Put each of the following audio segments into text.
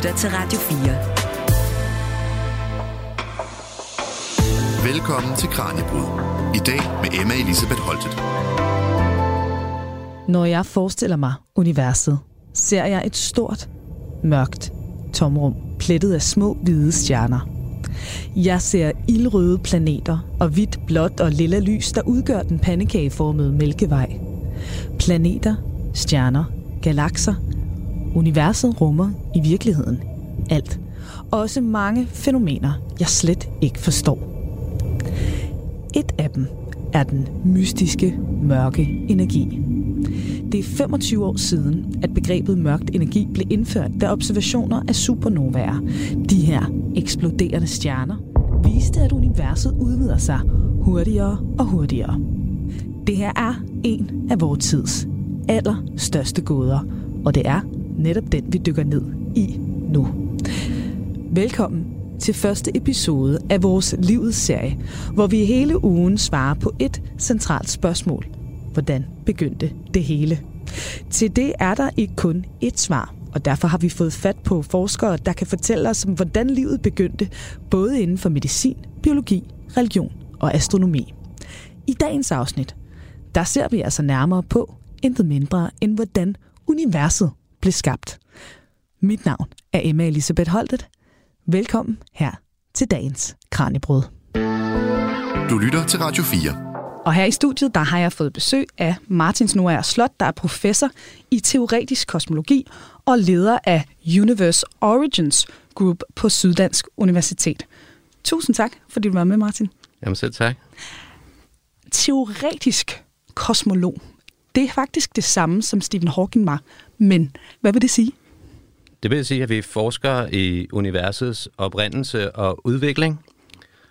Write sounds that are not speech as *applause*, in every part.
lytter til Radio 4. Velkommen til Kranjebrud. I dag med Emma Elisabeth Holtet. Når jeg forestiller mig universet, ser jeg et stort, mørkt tomrum, plettet af små hvide stjerner. Jeg ser ildrøde planeter og hvidt, blåt og lilla lys, der udgør den pandekageformede mælkevej. Planeter, stjerner, galakser. Universet rummer i virkeligheden alt. Også mange fænomener, jeg slet ikke forstår. Et af dem er den mystiske mørke energi. Det er 25 år siden, at begrebet mørkt energi blev indført, da observationer af supernovaer, de her eksploderende stjerner, viste, at universet udvider sig hurtigere og hurtigere. Det her er en af vores tids allerstørste gåder, og det er netop den, vi dykker ned i nu. Velkommen til første episode af vores livets serie, hvor vi hele ugen svarer på et centralt spørgsmål. Hvordan begyndte det hele? Til det er der ikke kun ét svar, og derfor har vi fået fat på forskere, der kan fortælle os om, hvordan livet begyndte, både inden for medicin, biologi, religion og astronomi. I dagens afsnit, der ser vi altså nærmere på intet mindre end hvordan universet blev skabt. Mit navn er Emma Elisabeth Holtet. Velkommen her til dagens Kranjebrød. Du lytter til Radio 4. Og her i studiet, der har jeg fået besøg af Martins Noaer Slot, der er professor i teoretisk kosmologi og leder af Universe Origins Group på Syddansk Universitet. Tusind tak, fordi du var med, Martin. Jamen selv tak. Teoretisk kosmolog. Det er faktisk det samme, som Stephen Hawking var. Men hvad vil det sige? Det vil sige, at vi forsker i universets oprindelse og udvikling,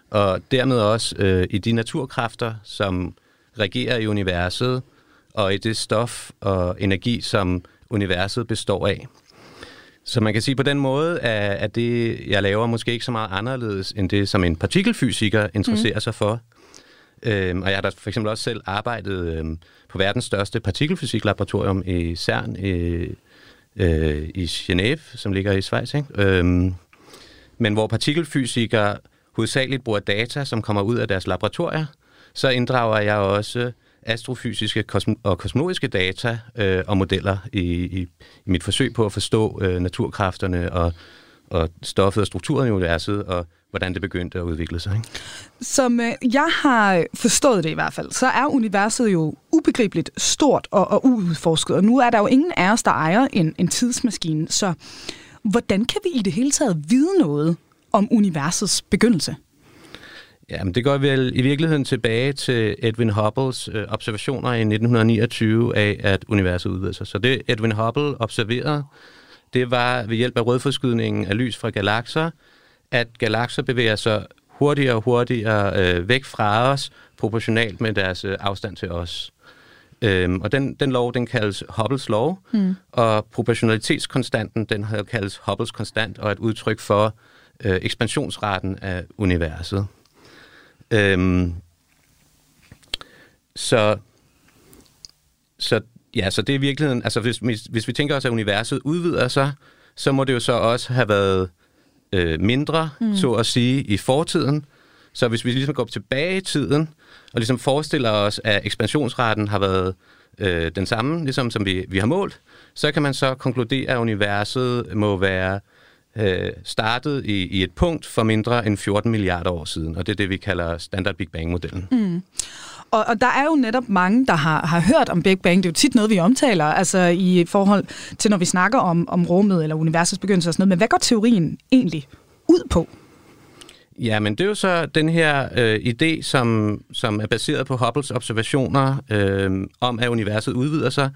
og dermed også øh, i de naturkræfter, som regerer i universet, og i det stof og energi, som universet består af. Så man kan sige på den måde, at det, jeg laver, måske ikke så meget anderledes, end det, som en partikelfysiker interesserer mm. sig for. Øhm, og jeg har da for eksempel også selv arbejdet øhm, på verdens største partikelfysiklaboratorium i CERN i, øh, i Genève, som ligger i Schweiz. Ikke? Øhm, men hvor partikelfysikere hovedsageligt bruger data, som kommer ud af deres laboratorier, så inddrager jeg også astrofysiske og kosmologiske data øh, og modeller i, i, i mit forsøg på at forstå øh, naturkræfterne og, og stoffet og strukturen i universet, og hvordan det begyndte at udvikle sig. Ikke? Som øh, jeg har forstået det i hvert fald, så er universet jo ubegribeligt stort og, og uudforsket, og nu er der jo ingen af os, der ejer en, en tidsmaskine, så hvordan kan vi i det hele taget vide noget om universets begyndelse? Jamen, det går vel i virkeligheden tilbage til Edwin Hubbles øh, observationer i 1929 af, at universet udvider sig. Så det Edwin Hubble observerede, det var ved hjælp af rødforskydningen af lys fra galakser, at galakser bevæger sig hurtigere og hurtigere øh, væk fra os, proportionalt med deres øh, afstand til os. Øhm, og den, den lov, den kaldes Hubbles lov, mm. og proportionalitetskonstanten, den kaldes Hubbles konstant, og et udtryk for øh, ekspansionsraten af universet. Øhm, så, så, ja, så det er i virkeligheden, altså hvis, hvis, hvis vi tænker os, at universet udvider sig, så må det jo så også have været øh, mindre, mm. så at sige, i fortiden. Så hvis vi ligesom går tilbage i tiden, og ligesom forestiller os, at ekspansionsraten har været øh, den samme, ligesom som vi, vi har målt, så kan man så konkludere, at universet må være øh, startet i, i et punkt for mindre end 14 milliarder år siden, og det er det, vi kalder standard Big Bang-modellen. Mm. Og, og der er jo netop mange, der har, har hørt om Big Bang. Det er jo tit noget, vi omtaler, altså i forhold til, når vi snakker om, om rummet eller universets begyndelse og sådan noget. Men hvad går teorien egentlig ud på? Ja, men det er jo så den her øh, idé, som, som er baseret på Hubbles observationer øh, om, at universet udvider sig,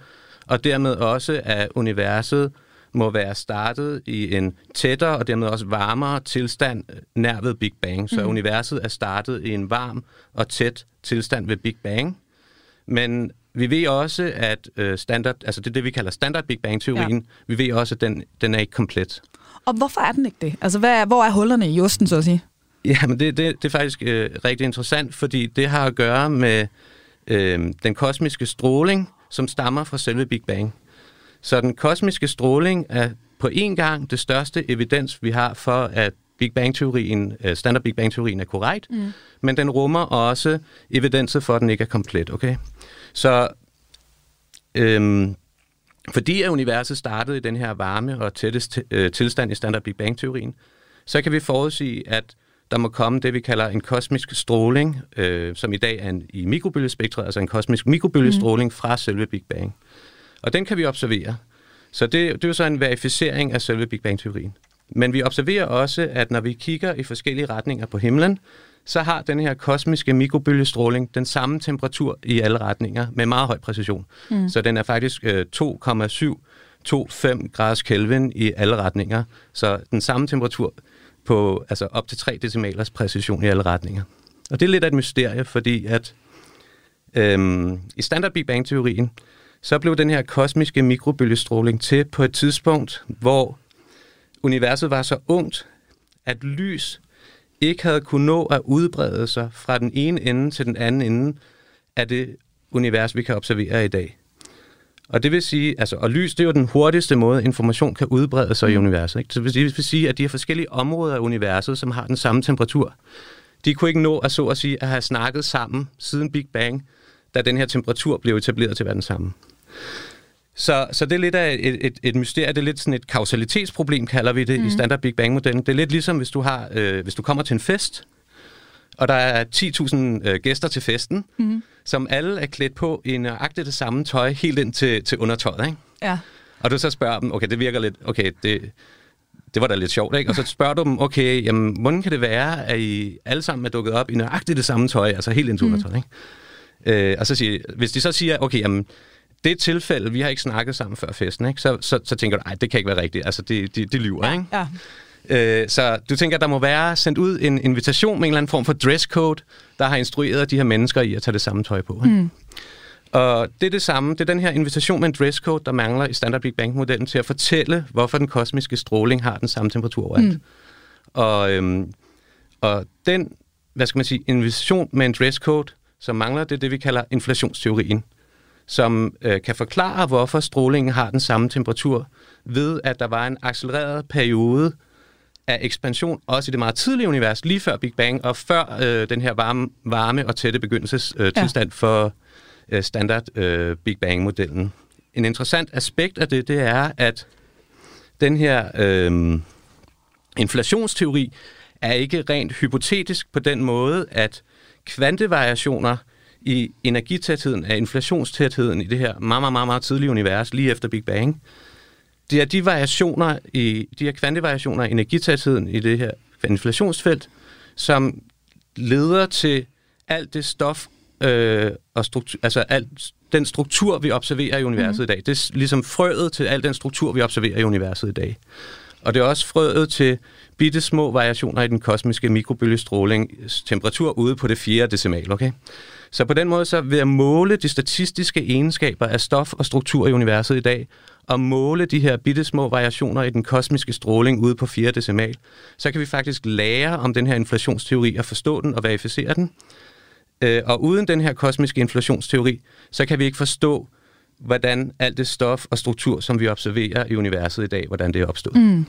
og dermed også, at universet må være startet i en tættere og dermed også varmere tilstand nær ved Big Bang. Så mm. universet er startet i en varm og tæt tilstand ved Big Bang. Men vi ved også, at øh, standard, altså det er det, vi kalder standard Big Bang-teorien, ja. vi ved også, at den, den er ikke komplet. Og hvorfor er den ikke det? Altså, hvad er, hvor er hullerne i osten, så at sige? Ja, men det, det, det er faktisk øh, rigtig interessant, fordi det har at gøre med øh, den kosmiske stråling, som stammer fra selve Big Bang. Så den kosmiske stråling er på en gang det største evidens, vi har for, at Big Bang-teorien, øh, standard Big Bang-teorien er korrekt, mm. men den rummer også evidenset for, at den ikke er komplet. Okay? Så øhm, fordi at universet startede i den her varme og tætteste øh, tilstand i standard Big Bang-teorien, så kan vi forudsige, at der må komme det, vi kalder en kosmisk stråling, øh, som i dag er en, i mikrobølgespektret, altså en kosmisk mikrobølgestråling mm. fra selve Big Bang. Og den kan vi observere. Så det, det er jo så en verificering af selve Big Bang-teorien. Men vi observerer også, at når vi kigger i forskellige retninger på himlen, så har den her kosmiske mikrobølgestråling den samme temperatur i alle retninger med meget høj præcision. Mm. Så den er faktisk øh, 2,725 graders Kelvin i alle retninger. Så den samme temperatur på altså op til 3 decimalers præcision i alle retninger. Og det er lidt af et mysterie, fordi at øhm, i standard Big Bang-teorien, så blev den her kosmiske mikrobølgestråling til på et tidspunkt, hvor universet var så ungt, at lys ikke havde kunnet nå at udbrede sig fra den ene ende til den anden ende af det univers, vi kan observere i dag. Og det vil sige, altså, og lys, det er jo den hurtigste måde, information kan udbrede sig i mm. universet. Ikke? Så det vil sige, at de her forskellige områder af universet, som har den samme temperatur, de kunne ikke nå at så at sige at have snakket sammen siden Big Bang, da den her temperatur blev etableret til at være den samme. Så, så det er lidt af et, et, et mysterie, det er lidt sådan et kausalitetsproblem, kalder vi det mm. i standard Big Bang-modellen. Det er lidt ligesom, hvis du, har, øh, hvis du kommer til en fest, og der er 10.000 øh, gæster til festen, mm. som alle er klædt på i nøjagtigt det samme tøj, helt ind til, til undertøjet. Ikke? Ja. Og du så spørger dem, okay, det virker lidt, okay, det, det var da lidt sjovt, ikke? Og så spørger du dem, okay, jamen, hvordan kan det være, at I alle sammen er dukket op i nøjagtigt det samme tøj, altså helt ind til mm. undertøjet, ikke? Øh, og så siger, hvis de så siger, okay, jamen, det tilfælde, vi har ikke snakket sammen før festen, ikke? Så, så, så tænker du, nej, det kan ikke være rigtigt. Altså, det, de, de lyver, ikke? Ja. Øh, så du tænker, at der må være sendt ud en invitation med en eller anden form for dresscode, der har instrueret de her mennesker i at tage det samme tøj på. Ikke? Mm. Og det er det samme. Det er den her invitation med en dresscode, der mangler i Standard Big Bang-modellen til at fortælle, hvorfor den kosmiske stråling har den samme temperatur overalt. Mm. Og, øhm, og den, hvad skal man sige, invitation med en dresscode, som mangler, det er det, vi kalder inflationsteorien som øh, kan forklare, hvorfor strålingen har den samme temperatur, ved at der var en accelereret periode af ekspansion, også i det meget tidlige univers, lige før Big Bang, og før øh, den her varme, varme og tætte begyndelsestilstand øh, ja. for øh, standard øh, Big Bang-modellen. En interessant aspekt af det, det er, at den her øh, inflationsteori er ikke rent hypotetisk på den måde, at kvantevariationer – i energitætheden af inflationstætheden i det her meget, meget, meget, meget tidlige univers, lige efter Big Bang. Det er de variationer i, de her kvantevariationer i energitætheden i det her inflationsfelt, som leder til alt det stof øh, og struktur, altså alt den struktur, vi observerer i universet mm. i dag. Det er ligesom frøet til al den struktur, vi observerer i universet i dag. Og det er også frøet til bitte små variationer i den kosmiske mikrobølgestråling temperatur ude på det fjerde decimal, okay? Så på den måde, så ved at måle de statistiske egenskaber af stof og struktur i universet i dag, og måle de her bitte små variationer i den kosmiske stråling ude på 4 decimal, så kan vi faktisk lære om den her inflationsteori og forstå den og verificere den. Øh, og uden den her kosmiske inflationsteori, så kan vi ikke forstå, hvordan alt det stof og struktur, som vi observerer i universet i dag, hvordan det er opstået. Mm.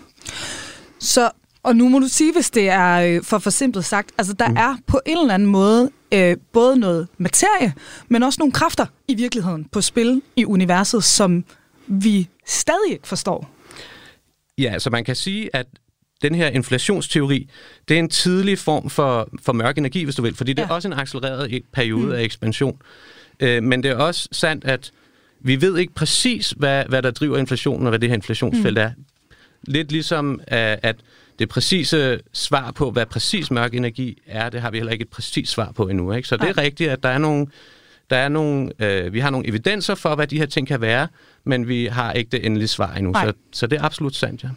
Så og nu må du sige, hvis det er øh, for forsimplet sagt, altså der mm. er på en eller anden måde øh, både noget materie, men også nogle kræfter i virkeligheden på spil i universet, som vi stadig ikke forstår. Ja, så man kan sige, at den her inflationsteori, det er en tidlig form for, for mørk energi, hvis du vil, fordi det ja. er også en accelereret periode mm. af ekspansion. Øh, men det er også sandt, at vi ved ikke præcis, hvad, hvad der driver inflationen, og hvad det her inflationsfelt mm. er. Lidt ligesom, at det præcise svar på, hvad præcis mørk energi er, det har vi heller ikke et præcis svar på endnu. Ikke? Så det er rigtigt, at der er nogle, der er nogle, øh, vi har nogle evidenser for, hvad de her ting kan være, men vi har ikke det endelige svar endnu. Så, så det er absolut sandt, ja.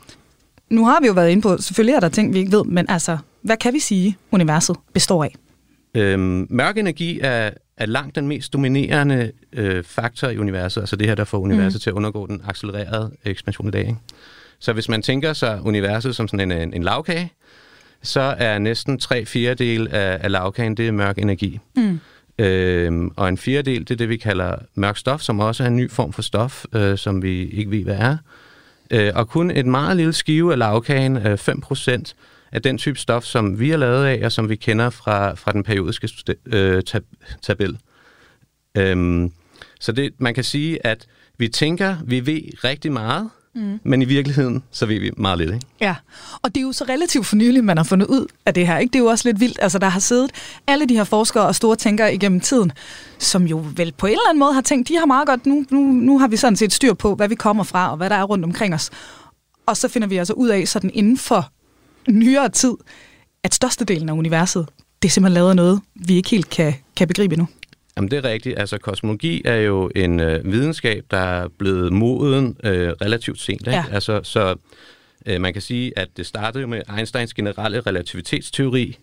Nu har vi jo været inde på, selvfølgelig er der ting, vi ikke ved, men altså, hvad kan vi sige, universet består af? Øhm, mørk energi er, er langt den mest dominerende øh, faktor i universet, altså det her, der får universet mm. til at undergå den accelererede ekspansion i dag. Ikke? Så hvis man tænker sig universet som sådan en, en, en lavkage, så er næsten tre fjerdedel af, af lavkagen, det er mørk energi. Mm. Øhm, og en fjerdedel, det er det, vi kalder mørk stof, som også er en ny form for stof, øh, som vi ikke ved, hvad er. Øh, og kun et meget lille skive af lavkagen, øh, 5%, af den type stof, som vi er lavet af, og som vi kender fra, fra den periodiske øh, tab tabel. Øhm, så det, man kan sige, at vi tænker, vi ved rigtig meget, Mm. Men i virkeligheden, så ved vi meget lidt, ikke? Ja, og det er jo så relativt for nylig, man har fundet ud af det her, ikke? Det er jo også lidt vildt. Altså, der har siddet alle de her forskere og store tænkere igennem tiden, som jo vel på en eller anden måde har tænkt, de har meget godt, nu, nu, nu har vi sådan set styr på, hvad vi kommer fra, og hvad der er rundt omkring os. Og så finder vi altså ud af, sådan inden for nyere tid, at størstedelen af universet, det er simpelthen lavet af noget, vi ikke helt kan, kan begribe endnu. Jamen det er rigtigt. Altså kosmologi er jo en øh, videnskab, der er blevet moden øh, relativt sent. Ikke? Ja. Altså, så øh, man kan sige, at det startede med Einsteins generelle relativitetsteori,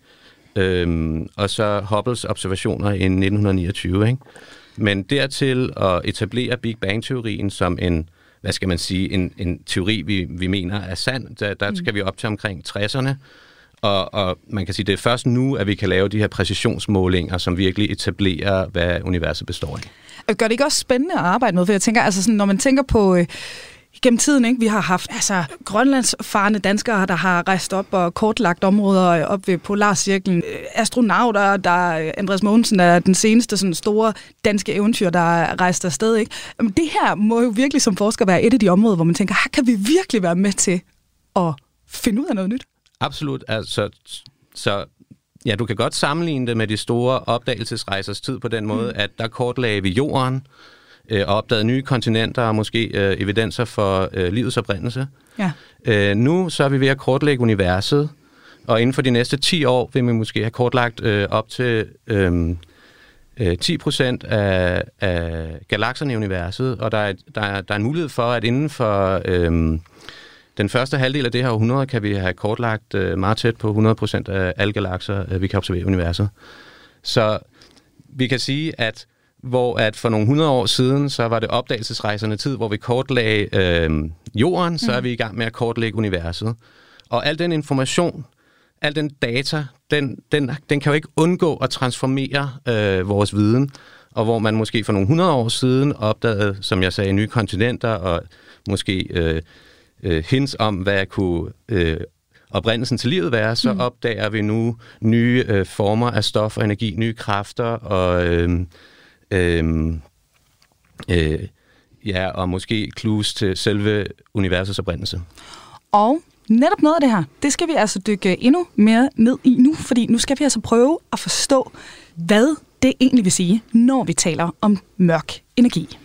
øh, og så Hubbles observationer i 1929. Ikke? Men dertil at etablere Big Bang-teorien som en, hvad skal man sige, en, en teori, vi, vi mener er sand, der, der mm. skal vi op til omkring 60'erne. Og, og man kan sige, det er først nu, at vi kan lave de her præcisionsmålinger, som virkelig etablerer, hvad universet består af. Gør det ikke også spændende at arbejde med? For jeg tænker, altså sådan, når man tænker på... Øh gennem tiden, ikke? Vi har haft altså, grønlandsfarende danskere, der har rejst op og kortlagt områder op ved Polarcirklen. Øh, astronauter, der Andreas Mogensen er den seneste sådan, store danske eventyr, der er rejst afsted. Ikke? Men det her må jo virkelig som forsker være et af de områder, hvor man tænker, her kan vi virkelig være med til at finde ud af noget nyt. Absolut. Altså, så ja, du kan godt sammenligne det med de store opdagelsesrejsers tid på den måde, mm. at der kortlagde vi jorden, øh, og opdagede nye kontinenter og måske øh, evidenser for øh, livets oprindelse. Ja. Øh, nu så er vi ved at kortlægge universet, og inden for de næste 10 år vil vi måske have kortlagt øh, op til øh, øh, 10 procent af, af galakserne i universet, og der er, der, er, der er en mulighed for, at inden for... Øh, den første halvdel af det her århundrede kan vi have kortlagt øh, meget tæt på 100% af alle galakser, øh, vi kan observere i universet. Så vi kan sige, at hvor at for nogle 100 år siden, så var det opdagelsesrejserne tid, hvor vi kortlagde øh, jorden, mm. så er mm. vi i gang med at kortlægge universet. Og al den information, al den data, den, den, den kan jo ikke undgå at transformere øh, vores viden. Og hvor man måske for nogle 100 år siden opdagede, som jeg sagde, nye kontinenter og måske øh, øh, hints om, hvad kunne øh, oprindelsen til livet være, så mm. opdager vi nu nye øh, former af stof og energi, nye kræfter og øh, øh, øh, ja, og måske clues til selve universets oprindelse. Og netop noget af det her, det skal vi altså dykke endnu mere ned i nu, fordi nu skal vi altså prøve at forstå, hvad det egentlig vil sige, når vi taler om mørk energi.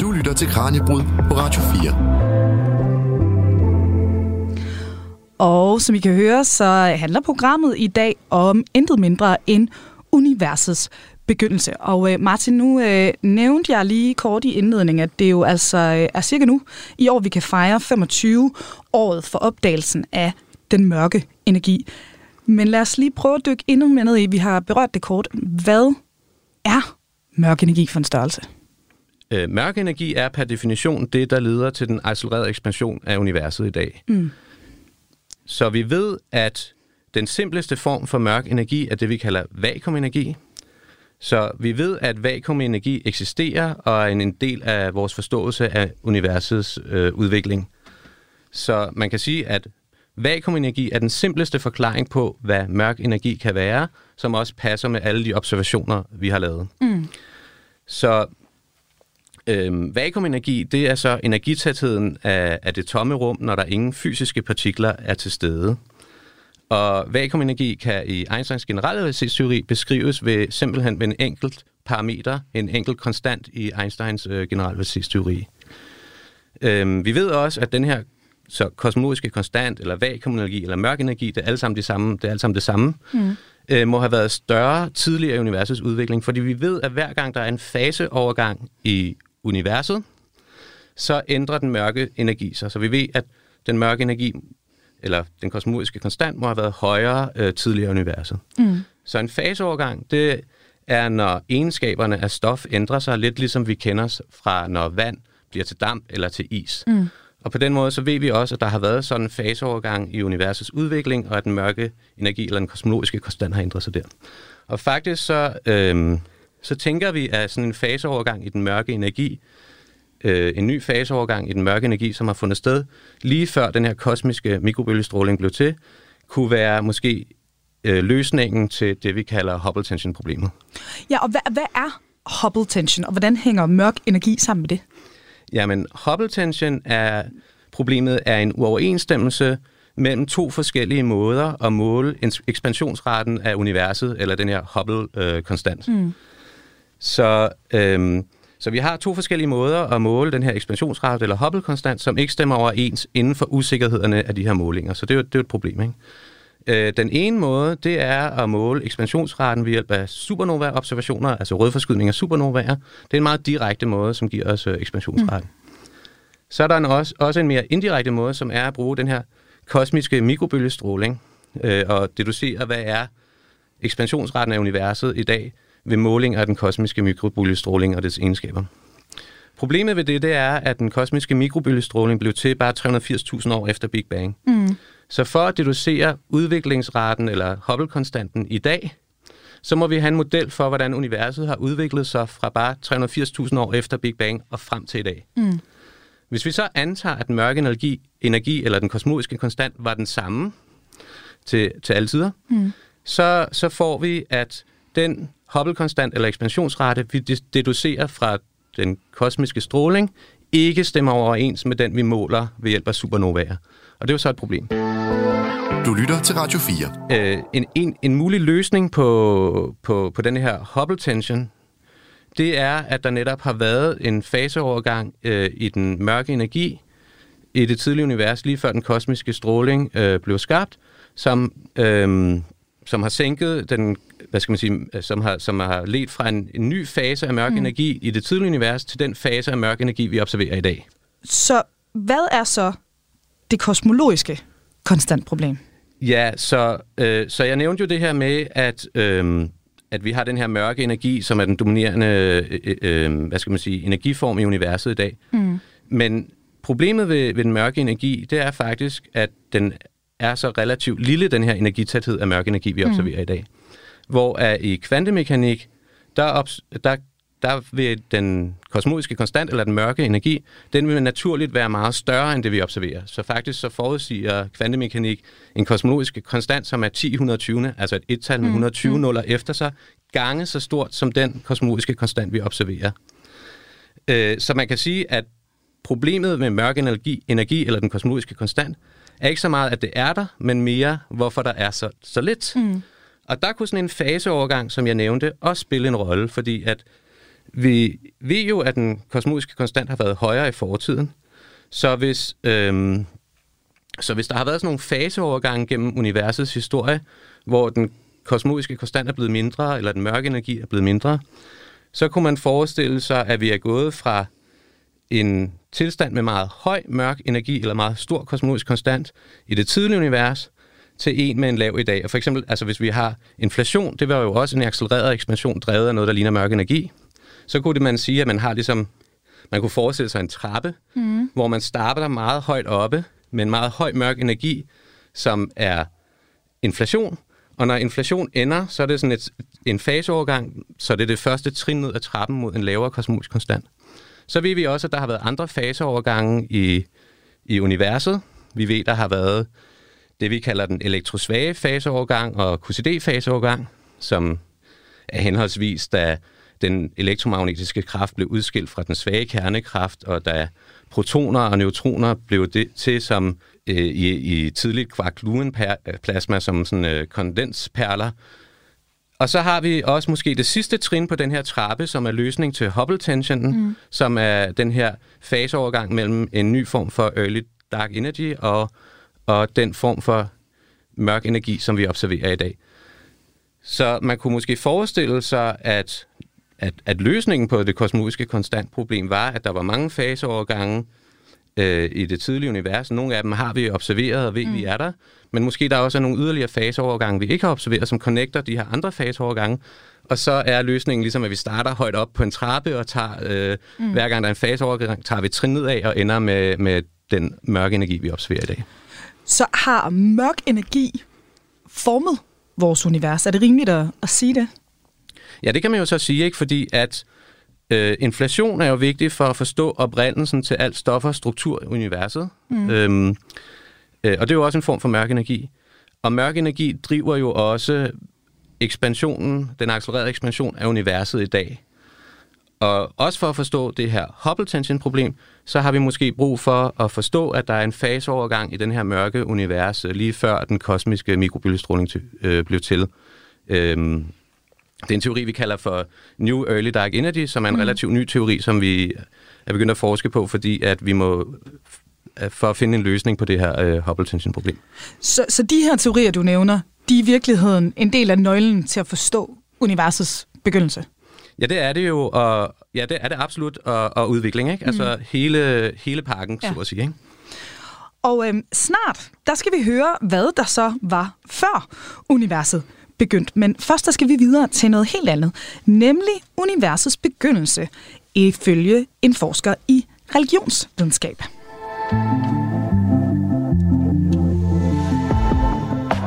Du lytter til Kranjebrud på Radio 4. Og som I kan høre, så handler programmet i dag om intet mindre end universets begyndelse. Og øh, Martin, nu øh, nævnte jeg lige kort i indledningen, at det jo altså øh, er cirka nu i år, vi kan fejre 25 året for opdagelsen af den mørke energi. Men lad os lige prøve at dykke endnu mere ned i, vi har berørt det kort. Hvad er mørk energi for en størrelse? Øh, mørk energi er per definition det, der leder til den accelererede ekspansion af universet i dag. Mm. Så vi ved, at den simpleste form for mørk energi er det, vi kalder vakuumenergi. Så vi ved, at vakuumenergi eksisterer og er en del af vores forståelse af universets øh, udvikling. Så man kan sige, at vakuumenergi er den simpleste forklaring på, hvad mørk energi kan være, som også passer med alle de observationer, vi har lavet. Mm. Så Øhm, vakuumenergi, det er så energitætheden af, af det tomme rum, når der ingen fysiske partikler er til stede. Og vakuumenergi kan i Einsteins generelle beskrives ved simpelthen med en enkelt parameter, en enkelt konstant i Einsteins øh, generelle Øhm, vi ved også, at den her så kosmologiske konstant, eller vakuumenergi, eller mørk energi, det er alle sammen det samme, det er alle sammen det samme mm. øh, må have været større tidligere i universets udvikling, fordi vi ved, at hver gang der er en faseovergang i universet, så ændrer den mørke energi sig. Så vi ved, at den mørke energi, eller den kosmologiske konstant, må have været højere øh, tidligere i universet. Mm. Så en faseovergang, det er, når egenskaberne af stof ændrer sig, lidt ligesom vi kender os fra, når vand bliver til damp eller til is. Mm. Og på den måde så ved vi også, at der har været sådan en faseovergang i universets udvikling, og at den mørke energi eller den kosmologiske konstant har ændret sig der. Og faktisk så... Øh, så tænker vi, at sådan en faseovergang i den mørke energi, øh, en ny faseovergang i den mørke energi, som har fundet sted lige før den her kosmiske mikrobølgestråling blev til, kunne være måske øh, løsningen til det, vi kalder Hubble tension-problemet. Ja, og hvad, hvad er Hubble tension, og hvordan hænger mørk energi sammen med det? Jamen, Hubble tension er problemet er en uoverensstemmelse mellem to forskellige måder at måle ekspansionsraten af universet, eller den her Hubble-konstant. Øh, mm. Så, øhm, så vi har to forskellige måder at måle den her ekspansionsrate, eller Hubble-konstant, som ikke stemmer overens inden for usikkerhederne af de her målinger. Så det er jo, det er jo et problem, ikke? Øh, den ene måde, det er at måle ekspansionsraten ved hjælp af supernova-observationer, altså rødforskydning af supernovaer. Det er en meget direkte måde, som giver os øh, ekspansionsraten. Mm. Så er der en også, også en mere indirekte måde, som er at bruge den her kosmiske mikrobølgestråling øh, og deducere, hvad er ekspansionsraten af universet i dag ved måling af den kosmiske mikrobølgestråling og dets egenskaber. Problemet ved det, det er, at den kosmiske mikrobølgestråling blev til bare 380.000 år efter Big Bang. Mm. Så for at deducere udviklingsraten eller Hubble-konstanten i dag, så må vi have en model for, hvordan universet har udviklet sig fra bare 380.000 år efter Big Bang og frem til i dag. Mm. Hvis vi så antager, at den mørke energi, energi eller den kosmologiske konstant var den samme til, til alle tider, mm. så, så får vi, at den Hubble-konstant eller ekspansionsrate, vi deducerer fra den kosmiske stråling, ikke stemmer overens med den, vi måler ved hjælp af supernovaer. Og det er jo så et problem. Du lytter til Radio 4. Øh, en, en, en mulig løsning på, på, på den her Hubble tension, det er, at der netop har været en faseovergang øh, i den mørke energi i det tidlige univers, lige før den kosmiske stråling øh, blev skabt, som, øh, som har sænket den, hvad skal man sige, som har, som har ledt fra en, en ny fase af mørk mm. energi i det tidlige univers til den fase af mørk energi, vi observerer i dag. Så hvad er så det kosmologiske konstant problem? Ja, så, øh, så jeg nævnte jo det her med, at øh, at vi har den her mørke energi, som er den dominerende øh, øh, øh, hvad skal man sige, energiform i universet i dag. Mm. Men problemet ved, ved den mørke energi, det er faktisk, at den er så relativt lille, den her energitæthed af mørk energi, vi mm. observerer mm. i dag. Hvor er i kvantemekanik, der, der der vil den kosmologiske konstant, eller den mørke energi, den vil naturligt være meget større end det, vi observerer. Så faktisk så forudsiger kvantemekanik en kosmologisk konstant, som er 10-120, altså et et-tal med 120 mm. nuller efter sig, gange så stort som den kosmologiske konstant, vi observerer. Øh, så man kan sige, at problemet med mørk energi, energi eller den kosmologiske konstant, er ikke så meget, at det er der, men mere, hvorfor der er så, så lidt. Mm. Og der kunne sådan en faseovergang, som jeg nævnte, også spille en rolle, fordi at vi ved jo, at den kosmologiske konstant har været højere i fortiden. Så hvis, øhm, så hvis der har været sådan nogle faseovergange gennem universets historie, hvor den kosmologiske konstant er blevet mindre, eller den mørke energi er blevet mindre, så kunne man forestille sig, at vi er gået fra en tilstand med meget høj mørk energi, eller meget stor kosmologisk konstant i det tidlige univers, til en med en lav i dag. Og for eksempel, altså hvis vi har inflation, det var jo også en accelereret ekspansion, drevet af noget, der ligner mørk energi så kunne det man sige, at man har ligesom, man kunne forestille sig en trappe, mm. hvor man starter meget højt oppe, med en meget høj mørk energi, som er inflation. Og når inflation ender, så er det sådan et, en faseovergang, så det er det første trin ned ad trappen mod en lavere kosmologisk konstant. Så ved vi også, at der har været andre faseovergange i, i universet. Vi ved, der har været det, vi kalder den elektrosvage faseovergang og QCD-faseovergang, som er henholdsvis, da den elektromagnetiske kraft blev udskilt fra den svage kernekraft, og da protoner og neutroner blev det til som øh, i, i tidligt kvark-plasma som sådan øh, kondensperler. Og så har vi også måske det sidste trin på den her trappe, som er løsning til Hubble-tensionen, mm. som er den her faseovergang mellem en ny form for early dark energy og, og den form for mørk energi, som vi observerer i dag. Så man kunne måske forestille sig, at at, at løsningen på det kosmologiske konstantproblem var, at der var mange faseovergange øh, i det tidlige univers. Nogle af dem har vi observeret og ved, mm. vi er der. Men måske der også er nogle yderligere faseovergange, vi ikke har observeret, som connecter de her andre faseovergange. Og så er løsningen ligesom, at vi starter højt op på en trappe, og tager, øh, mm. hver gang der er en faseovergang, tager vi trin nedad og ender med, med den mørke energi, vi observerer i dag. Så har mørk energi formet vores univers? Er det rimeligt at, at sige det? Ja, det kan man jo så sige, ikke? fordi at øh, inflation er jo vigtig for at forstå oprindelsen til alt stof og struktur i universet. Mm. Øhm, øh, og det er jo også en form for mørk energi. Og mørk energi driver jo også ekspansionen, den accelererede ekspansion af universet i dag. Og også for at forstå det her Hubble-tension-problem, så har vi måske brug for at forstå, at der er en faseovergang i den her mørke univers, øh, lige før den kosmiske mikrobølgestråling øh, blev til. Øhm, det er en teori, vi kalder for New Early Dark Energy, som er en mm. relativt ny teori, som vi er begyndt at forske på, fordi at vi må for at finde en løsning på det her øh, Hubble-tension-problem. Så, så de her teorier, du nævner, de er i virkeligheden en del af nøglen til at forstå universets begyndelse? Ja, det er det jo, og ja, det er det absolut, og, og udvikling, ikke? Altså mm. hele, hele pakken, ja. så at sige, ikke? Og øhm, snart, der skal vi høre, hvad der så var før universet begyndt. Men først der skal vi videre til noget helt andet, nemlig universets begyndelse, ifølge en forsker i religionsvidenskab.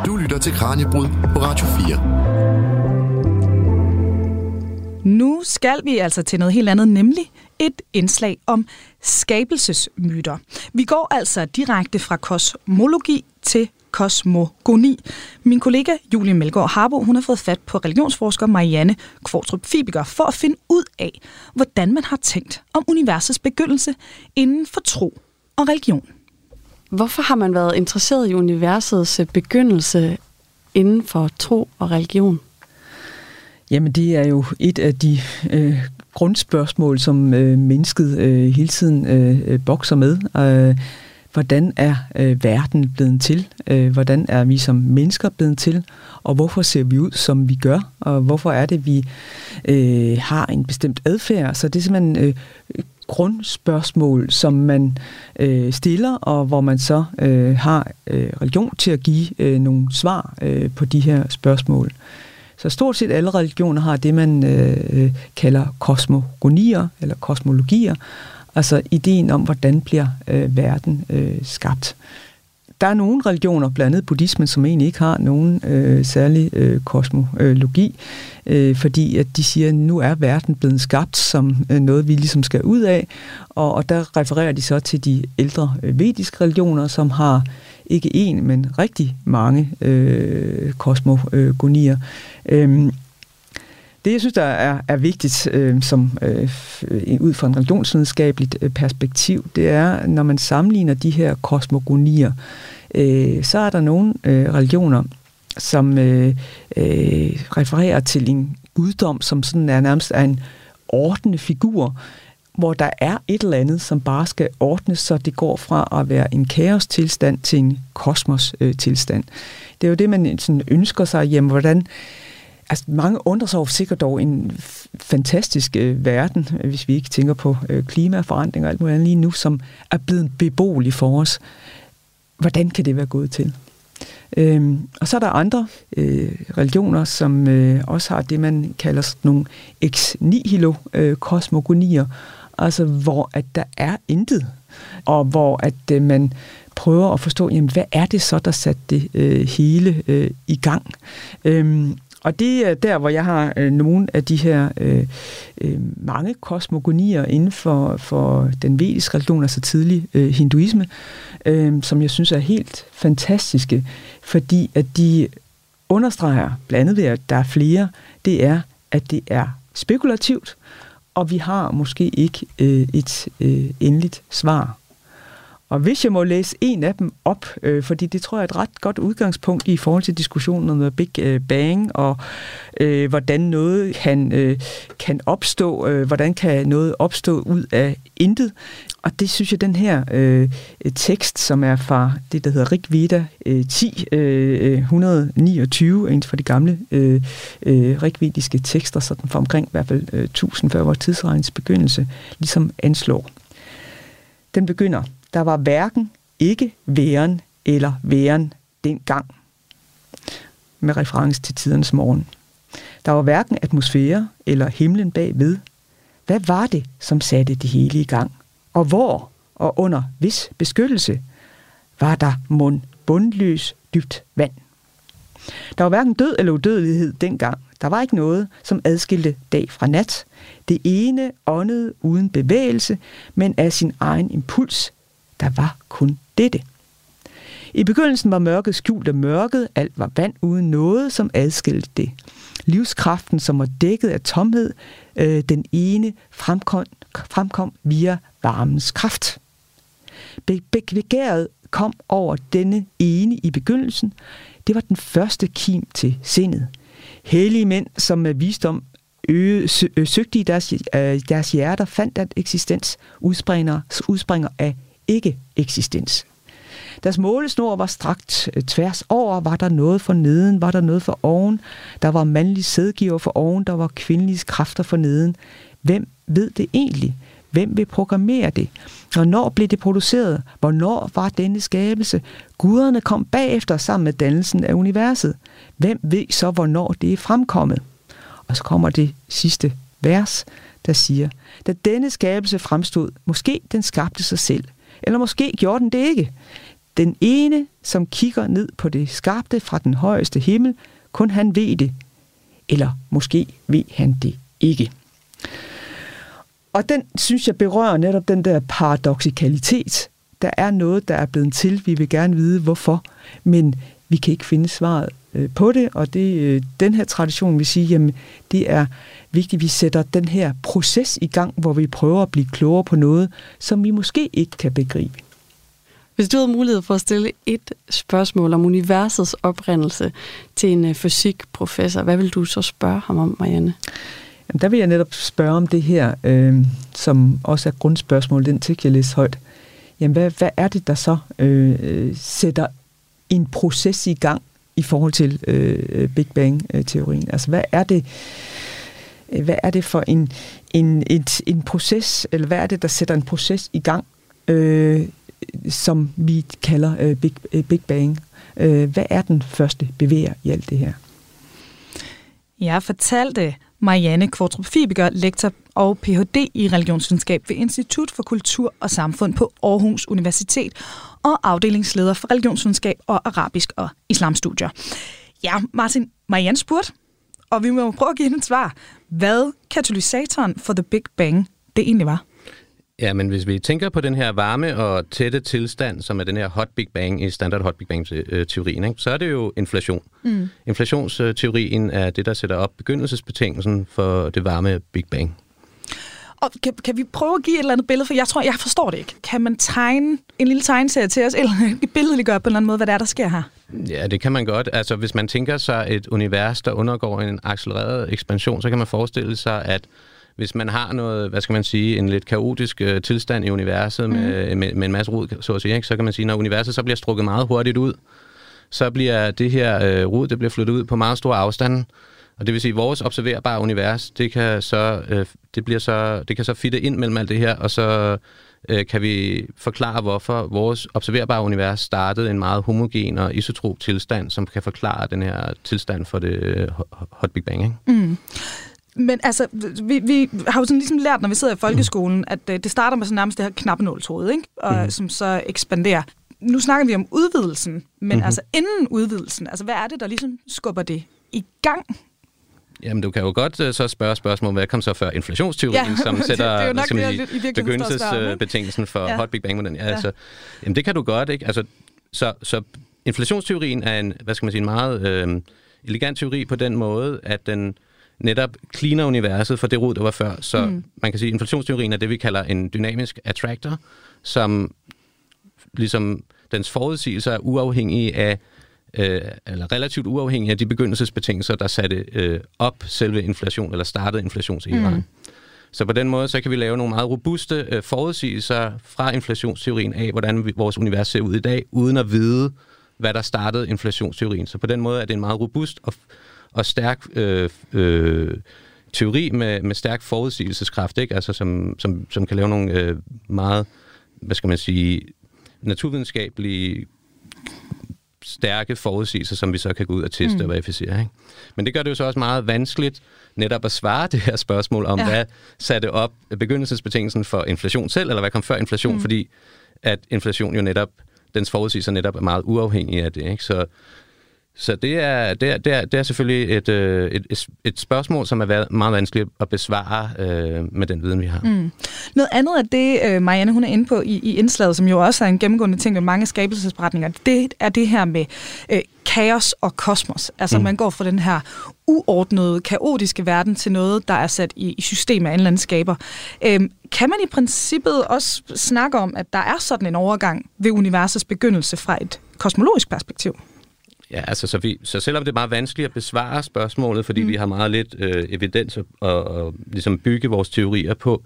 Du lytter til Kranjebrud på Radio 4. Nu skal vi altså til noget helt andet, nemlig et indslag om skabelsesmyter. Vi går altså direkte fra kosmologi til kosmogoni. Min kollega Julie Melgaard Harbo, hun har fået fat på religionsforsker Marianne Kvartrup Fibiger for at finde ud af, hvordan man har tænkt om universets begyndelse inden for tro og religion. Hvorfor har man været interesseret i universets begyndelse inden for tro og religion? Jamen, det er jo et af de øh, grundspørgsmål, som øh, mennesket øh, hele tiden øh, bokser med. Øh, hvordan er øh, verden blevet til? Øh, hvordan er vi som mennesker blevet til? Og hvorfor ser vi ud, som vi gør? Og hvorfor er det, vi øh, har en bestemt adfærd? Så det er simpelthen øh, grundspørgsmål, som man øh, stiller, og hvor man så øh, har øh, religion til at give øh, nogle svar øh, på de her spørgsmål. Så stort set alle religioner har det, man øh, kalder kosmogonier eller kosmologier, altså ideen om, hvordan bliver øh, verden øh, skabt. Der er nogle religioner, blandt andet buddhismen, som egentlig ikke har nogen øh, særlig øh, kosmologi, øh, fordi at de siger, at nu er verden blevet skabt som øh, noget, vi ligesom skal ud af, og, og der refererer de så til de ældre øh, vediske religioner, som har ikke en, men rigtig mange øh, kosmogonier. Øh, det, jeg synes, der er, er vigtigt øh, som øh, ud fra en religionsvidenskabeligt øh, perspektiv, det er, når man sammenligner de her kosmogonier, øh, så er der nogle øh, religioner, som øh, øh, refererer til en guddom, som sådan er nærmest er en ordende figur, hvor der er et eller andet, som bare skal ordnes, så det går fra at være en kaos-tilstand til en kosmos-tilstand. Det er jo det, man sådan ønsker sig, jamen hvordan Altså, mange undrer sig over sikkert dog en fantastisk øh, verden, hvis vi ikke tænker på øh, klimaforandringer og alt muligt andet lige nu, som er blevet beboelig for os. Hvordan kan det være gået til? Øhm, og så er der andre øh, religioner, som øh, også har det, man kalder sådan nogle ex nihilo øh, kosmogonier, altså hvor at der er intet, og hvor at øh, man prøver at forstå, jamen, hvad er det så, der satte det øh, hele øh, i gang? Øhm, og det er der, hvor jeg har øh, nogle af de her øh, øh, mange kosmogonier inden for, for den vediske religion, altså tidlig øh, hinduisme, øh, som jeg synes er helt fantastiske, fordi at de understreger, blandt andet ved at der er flere, det er, at det er spekulativt, og vi har måske ikke øh, et øh, endeligt svar og hvis jeg må læse en af dem op, øh, fordi det tror jeg er et ret godt udgangspunkt i forhold til diskussionen om øh, Big øh, Bang, og øh, hvordan noget kan, øh, kan opstå, øh, hvordan kan noget opstå ud af intet. Og det synes jeg, den her øh, tekst, som er fra det, der hedder Rigveda øh, 10, øh, 129, en fra de gamle øh, øh, rigvediske tekster, sådan fra omkring i hvert fald øh, 1000 før vores tidsregnens begyndelse, ligesom anslår. Den begynder der var hverken ikke væren eller væren dengang, med reference til tidens morgen. Der var hverken atmosfære eller himlen bagved. Hvad var det, som satte det hele i gang? Og hvor og under hvis beskyttelse var der mund bundløs dybt vand? Der var hverken død eller udødelighed dengang. Der var ikke noget, som adskilte dag fra nat. Det ene åndede uden bevægelse, men af sin egen impuls. Der var kun dette. I begyndelsen var mørket skjult af mørket, alt var vand uden noget, som adskilte det. Livskraften, som var dækket af tomhed, øh, den ene fremkom, fremkom via varmens kraft. Begæret kom over denne ene i begyndelsen. Det var den første kim til sindet. Hellige mænd, som med visdom øge, øh, søgte i deres, øh, deres hjerter, fandt, at eksistens udspringer, udspringer af ikke-eksistens. Deres målesnor var strakt øh, tværs over. Var der noget for neden? Var der noget for oven? Der var mandlig sædgiver for oven. Der var kvindelige kræfter for neden. Hvem ved det egentlig? Hvem vil programmere det? Hvornår blev det produceret? Hvornår var denne skabelse? Guderne kom bagefter sammen med dannelsen af universet. Hvem ved så, hvornår det er fremkommet? Og så kommer det sidste vers, der siger, da denne skabelse fremstod, måske den skabte sig selv, eller måske gjorde den det ikke. Den ene, som kigger ned på det skabte fra den højeste himmel, kun han ved det. Eller måske ved han det ikke. Og den, synes jeg, berører netop den der paradoxikalitet. Der er noget, der er blevet til. Vi vil gerne vide, hvorfor. Men vi kan ikke finde svaret øh, på det, og det, øh, den her tradition vil sige, jamen, det er vigtigt, at vi sætter den her proces i gang, hvor vi prøver at blive klogere på noget, som vi måske ikke kan begribe. Hvis du havde mulighed for at stille et spørgsmål om universets oprindelse til en øh, fysikprofessor, hvad vil du så spørge ham om, Marianne? Jamen, der vil jeg netop spørge om det her, øh, som også er grundspørgsmål, den til jeg læse højt. Jamen, hvad, hvad er det, der så øh, sætter en proces i gang i forhold til øh, Big Bang-teorien? Altså, hvad er det, øh, hvad er det for en, en, et, en proces, eller hvad er det, der sætter en proces i gang, øh, som vi kalder øh, Big, øh, Big Bang? Øh, hvad er den første bevæger i alt det her? Jeg fortalte Marianne Kvartrup Fibiger, lektor og Ph.D. i religionsvidenskab ved Institut for Kultur og Samfund på Aarhus Universitet og afdelingsleder for religionsvidenskab og arabisk og islamstudier. Ja, Martin, Marianne spurgte, og vi må prøve at give hende et svar. Hvad katalysatoren for The Big Bang det egentlig var? Ja, men hvis vi tænker på den her varme og tætte tilstand, som er den her hot Big Bang i standard hot Big Bang-teorien, ikke, så er det jo inflation. Mm. Inflationsteorien er det, der sætter op begyndelsesbetingelsen for det varme Big Bang. Og kan, kan vi prøve at give et eller andet billede, for jeg tror, jeg forstår det ikke. Kan man tegne en lille tegneserie til os, eller *laughs* billedliggøre på en eller anden måde, hvad det er, der sker her? Ja, det kan man godt. Altså, hvis man tænker sig et univers, der undergår en accelereret ekspansion, så kan man forestille sig, at hvis man har noget, hvad skal man sige, en lidt kaotisk øh, tilstand i universet mm. med, med, med en masse rod, så at sige, ikke? så kan man sige, når universet så bliver strukket meget hurtigt ud, så bliver det her øh, rod, det bliver flyttet ud på meget store afstande, og det vil sige, at vores observerbare univers, det kan så, øh, det bliver så, det kan så fitte ind mellem alt det her, og så øh, kan vi forklare, hvorfor vores observerbare univers startede en meget homogen og isotrop tilstand, som kan forklare den her tilstand for det øh, hot Big Bang. Ikke? Mm. Men altså, vi, vi har jo sådan ligesom lært, når vi sidder i folkeskolen, at øh, det starter med sådan nærmest det her knappenålshoved, ikke? Og, mm. som så ekspanderer. Nu snakker vi om udvidelsen, men mm-hmm. altså inden udvidelsen, altså hvad er det, der ligesom skubber det i gang? Jamen, du kan jo godt uh, så spørge spørgsmål, hvad kom så før inflationsteorien, ja, *laughs* som sætter begyndelsesbetingelsen for ja. hot Big Bang. Ja, ja. Altså, jamen, det kan du godt, ikke? Altså, så, så inflationsteorien er en, hvad skal man sige, en meget øh, elegant teori på den måde, at den netop cleaner universet for det rod, der var før. Så mm. man kan sige, at inflationsteorien er det, vi kalder en dynamisk attractor, som ligesom dens forudsigelser er uafhængige af øh, eller relativt uafhængige af de begyndelsesbetingelser, der satte øh, op selve inflation, eller startede inflationsæraen. Mm. Så på den måde, så kan vi lave nogle meget robuste øh, forudsigelser fra inflationsteorien af, hvordan vi, vores univers ser ud i dag, uden at vide, hvad der startede inflationsteorien. Så på den måde er det en meget robust og og stærk øh, øh, teori med, med stærk forudsigelseskraft, ikke? Altså, som, som, som kan lave nogle øh, meget, hvad skal man sige, naturvidenskabelige stærke forudsigelser, som vi så kan gå ud og teste mm. og verificere. Ikke? Men det gør det jo så også meget vanskeligt netop at svare *laughs* det her spørgsmål om, ja. hvad satte op begyndelsesbetingelsen for inflation selv, eller hvad kom før inflation, mm. fordi at inflation jo netop, dens forudsigelser netop er meget uafhængige af det. Ikke? Så Så det er, det er, det er, det er selvfølgelig et, øh, et, et, spørgsmål, som er meget vanskeligt at besvare øh, med den viden, vi har. Mm. Noget andet af det, øh, Marianne hun er inde på i, i indslaget, som jo også er en gennemgående ting med mange skabelsesberetninger, det er det her med øh, kaos og kosmos. Altså mm. man går fra den her uordnede, kaotiske verden til noget, der er sat i, i system af en eller anden skaber. Øhm, kan man i princippet også snakke om, at der er sådan en overgang ved universets begyndelse fra et kosmologisk perspektiv? Ja, altså, så, vi, så selvom det er meget vanskeligt at besvare spørgsmålet, fordi mm. vi har meget lidt øh, evidens at, og, og ligesom bygge vores teorier på,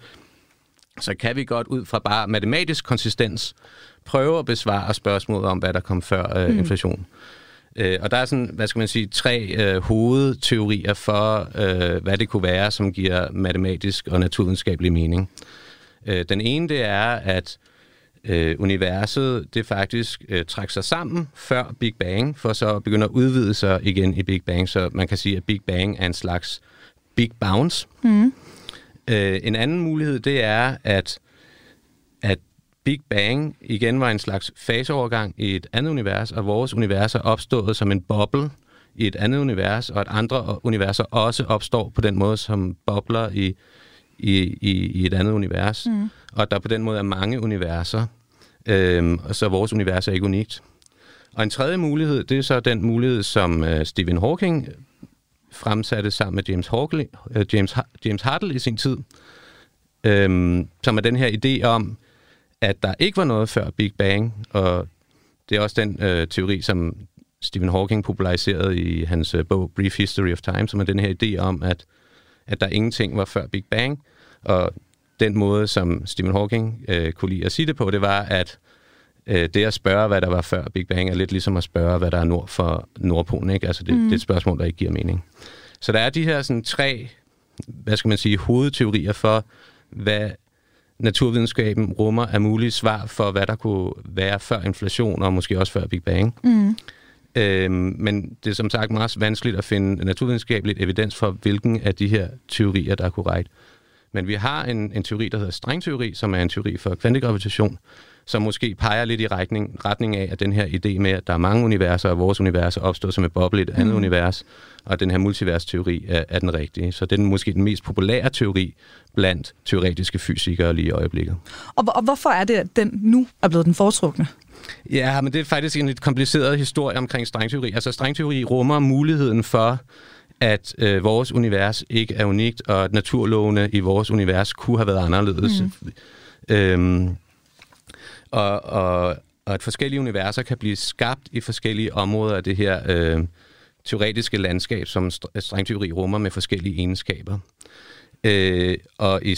så kan vi godt ud fra bare matematisk konsistens prøve at besvare spørgsmålet om, hvad der kom før øh, mm. inflation. Øh, og der er sådan, hvad skal man sige, tre øh, hovedteorier for, øh, hvad det kunne være, som giver matematisk og naturvidenskabelig mening. Øh, den ene, det er, at øh, universet det faktisk øh, trækker sig sammen før Big Bang, for så at begynde at udvide sig igen i Big Bang. Så man kan sige, at Big Bang er en slags Big Bounce. Mm. Øh, en anden mulighed, det er, at, at Big Bang igen var en slags faseovergang i et andet univers, og vores univers er opstået som en boble i et andet univers, og at andre universer også opstår på den måde som bobler i, i, i, i et andet univers. Mm. Og der på den måde er mange universer, øhm, så vores univers er ikke unikt. Og en tredje mulighed, det er så den mulighed, som uh, Stephen Hawking fremsatte sammen med James, Hawking, uh, James, James Hartle i sin tid, øhm, som er den her idé om, at der ikke var noget før Big Bang, og det er også den øh, teori, som Stephen Hawking populariserede i hans øh, bog Brief History of Time, som er den her idé om, at, at der ingenting var før Big Bang, og den måde, som Stephen Hawking øh, kunne lide at sige det på, det var, at øh, det at spørge, hvad der var før Big Bang, er lidt ligesom at spørge, hvad der er nord for Nordpolen. Ikke? Altså det, mm. det er et spørgsmål, der ikke giver mening. Så der er de her sådan, tre, hvad skal man sige, hovedteorier for, hvad naturvidenskaben rummer af mulige svar for, hvad der kunne være før inflation, og måske også før Big Bang. Mm. Øhm, men det er som sagt meget vanskeligt at finde naturvidenskabeligt evidens for, hvilken af de her teorier, der er korrekt. Men vi har en, en teori, der hedder stringteori, som er en teori for kvantegravitation, som måske peger lidt i retning, retning af, at den her idé med, at der er mange universer, og vores univers er opstået som et boble i et andet mm. univers, og den her multivers-teori er, er den rigtige. Så det er måske den mest populære teori blandt teoretiske fysikere lige i øjeblikket. Og, og hvorfor er det, at den nu er blevet den foretrukne? Ja, men det er faktisk en lidt kompliceret historie omkring stringteori. Altså stringteori rummer muligheden for, at øh, vores univers ikke er unikt, og at naturlovene i vores univers kunne have været anderledes. Mm. Øhm, og, og, og at forskellige universer kan blive skabt i forskellige områder af det her øh, teoretiske landskab, som stringteori rummer med forskellige egenskaber. Øh, og i,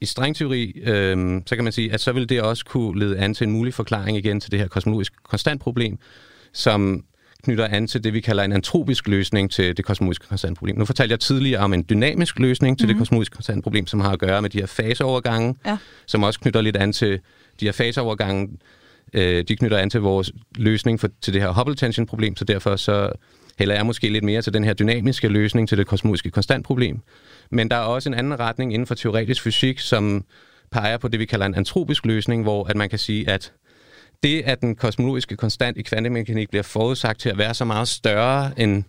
i stringteori, øh, så kan man sige, at så vil det også kunne lede an til en mulig forklaring igen til det her kosmologisk konstantproblem, som knytter an til det, vi kalder en antropisk løsning til det kosmologiske konstantproblem. Nu fortalte jeg tidligere om en dynamisk løsning til mm. det mhm. kosmologiske konstantproblem, som har at gøre med de her faseovergange, ja. som også knytter lidt an til de her faseovergange, øh, de knytter an til vores løsning for, til det her Hubble tension problem, så derfor så hælder jeg måske lidt mere til den her dynamiske løsning til det kosmologiske konstantproblem. Men der er også en anden retning inden for teoretisk fysik, som peger på det, vi kalder en antropisk løsning, hvor at man kan sige, at det, at den kosmologiske konstant i kvantemekanik bliver forudsagt til at være så meget større end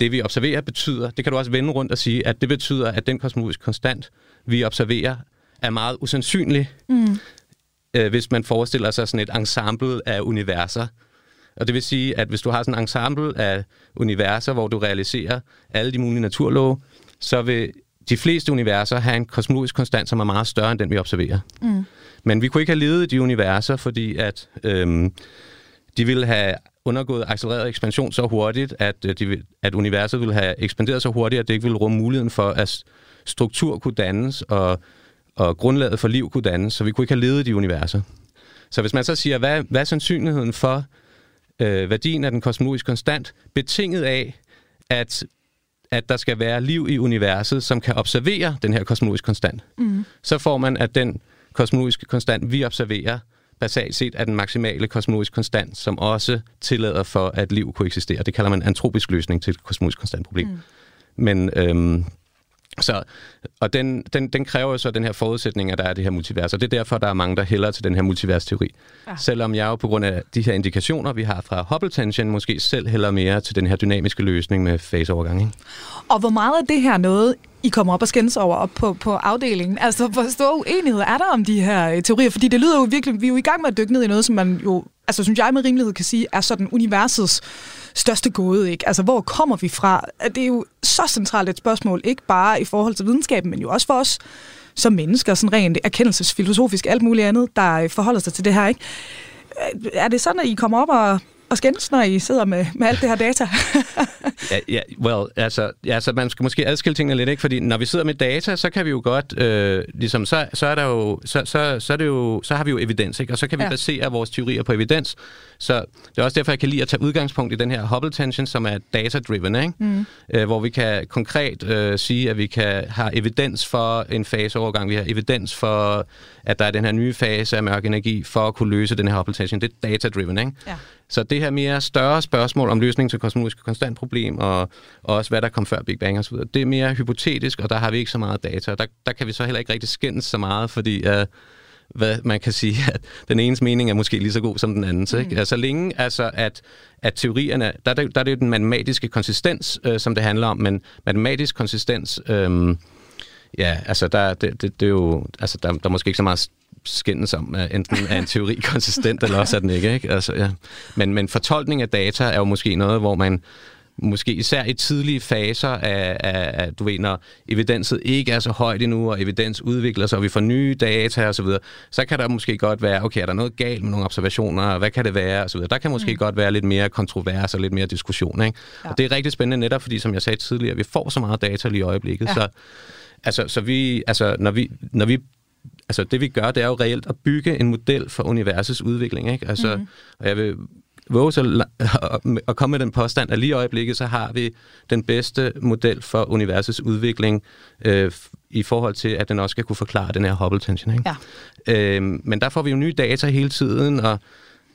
det, vi observerer, betyder, det kan du også vende rundt og sige, at det betyder, at den kosmologiske konstant, vi observerer, er meget usandsynlig, mm. øh, hvis man forestiller sig sådan et ensemble af universer. Og det vil sige, at hvis du har sådan en ensemble af universer, hvor du realiserer alle de mulige naturlove, så vil de fleste universer have en kosmologisk konstant, som er meget større end den, vi observerer. Mm. Men vi kunne ikke have levet i de universer, fordi at øhm, de ville have undergået accelereret ekspansion så hurtigt, at, øh, de, at universet ville have ekspanderet så hurtigt, at det ikke ville rumme muligheden for, at struktur kunne dannes, og, og grundlaget for liv kunne dannes, så vi kunne ikke have levet i de universer. Så hvis man så siger, hvad, hvad er sandsynligheden for øh, værdien af den kosmologiske konstant, betinget af, at at der skal være liv i universet, som kan observere den her kosmologiske konstant, mm. så får man, at den kosmologiske konstant, vi observerer, basalt set er den maksimale kosmologiske konstant, som også tillader for, at liv kunne eksistere. Det kalder man antropisk løsning til et kosmologisk konstant problem. Mm. Men øhm, Så, og den, den, den kræver så den her forudsætning, at der er det her multivers, og det er derfor, der er mange, der hælder til den her multivers-teori. Ja. Selvom jeg jo på grund af de her indikationer, vi har fra Hubble tension, måske selv hælder mere til den her dynamiske løsning med faseovergang. Ikke? Og hvor meget af det her noget, i kommer op og skændes over op på, på afdelingen? Altså, hvor stor uenighed er der om de her øh, teorier? Fordi det lyder jo virkelig, vi er jo i gang med at dykke ned i noget, som man jo, altså synes jeg med rimelighed kan sige, er sådan universets største gåde, ikke? Altså, hvor kommer vi fra? Det er jo så centralt et spørgsmål, ikke bare i forhold til videnskaben, men jo også for os som mennesker, sådan rent erkendelsesfilosofisk, alt muligt andet, der forholder sig til det her, ikke? Øh, er det sådan, at I kommer op og og skændes, når I sidder med, med alt det her data? *laughs* ja, ja, well, altså, ja, så man skal måske adskille tingene lidt, ikke? Fordi når vi sidder med data, så kan vi jo godt, øh, ligesom, så, så er der jo, så, så, så, er det jo, så har vi jo evidens, ikke? Og så kan vi ja. basere vores teorier på evidens. Så det er også derfor, jeg kan lide at tage udgangspunkt i den her Hubble tension, som er data-driven, ikke? Mm. Øh, hvor vi kan konkret øh, sige, at vi kan have evidens for en faseovergang, vi har evidens for, at der er den her nye fase af mørk energi, for at kunne løse den her Hubble tension. Det er data-driven, ikke? Ja. Så det her mere større spørgsmål om løsning til kosmologiske konstantproblem, og, og også hvad der kom før Big Bang osv., det er mere hypotetisk, og der har vi ikke så meget data. Der, der kan vi så heller ikke rigtig skændes så meget, fordi uh, hvad man kan sige, at den enes mening er måske lige så god som den andens. Ikke? Mm. Altså længe, altså at, at teorierne, der, der, der er det jo den matematiske konsistens, øh, som det handler om, men matematisk konsistens, øh, ja, altså der, det, det, det er jo, altså der, der er måske ikke så meget skændes om, at enten er en teori *laughs* konsistent, eller også er den ikke. ikke? Altså, ja. men, men fortolkning af data er jo måske noget, hvor man måske især i tidlige faser af, af, af, du ved, når evidenset ikke er så højt endnu, og evidens udvikler sig, og vi får nye data osv., så, videre, så kan der måske godt være, okay, er der noget galt med nogle observationer, hvad kan det være, og så videre. Der kan måske mm. godt være lidt mere kontrovers og lidt mere diskussion, ikke? Ja. Og det er rigtig spændende netop, fordi som jeg sagde tidligere, vi får så meget data lige i øjeblikket, ja. så, altså, så vi, altså, når vi, når vi altså det vi gør, det er jo reelt at bygge en model for universets udvikling. Ikke? Altså, mm. Og jeg vil våge så *laughs* at komme med den påstand, at lige i øjeblikket, så har vi den bedste model for universets udvikling øh, i forhold til, at den også skal kunne forklare den her Hubble-tension. Ikke? Ja. Øhm, men der får vi jo nye data hele tiden, og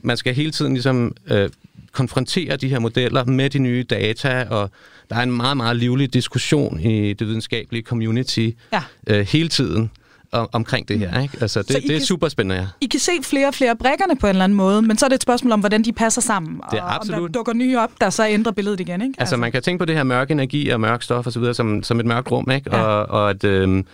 man skal hele tiden ligesom øh, konfrontere de her modeller med de nye data, og der er en meget, meget livlig diskussion i det videnskabelige community ja. øh, hele tiden om, omkring det her. Mm. Ikke? Altså, det, det er kan, super spændende, ja. I kan se flere og flere brækkerne på en eller anden måde, men så er det et spørgsmål om, hvordan de passer sammen. Det er og absolut. om der dukker nye op, der så ændrer billedet igen. Ikke? Altså, altså man kan tænke på det her mørk energi og mørk stof osv. Som, som et mørkt rum, ikke? Ja. Og, og at... Øhm,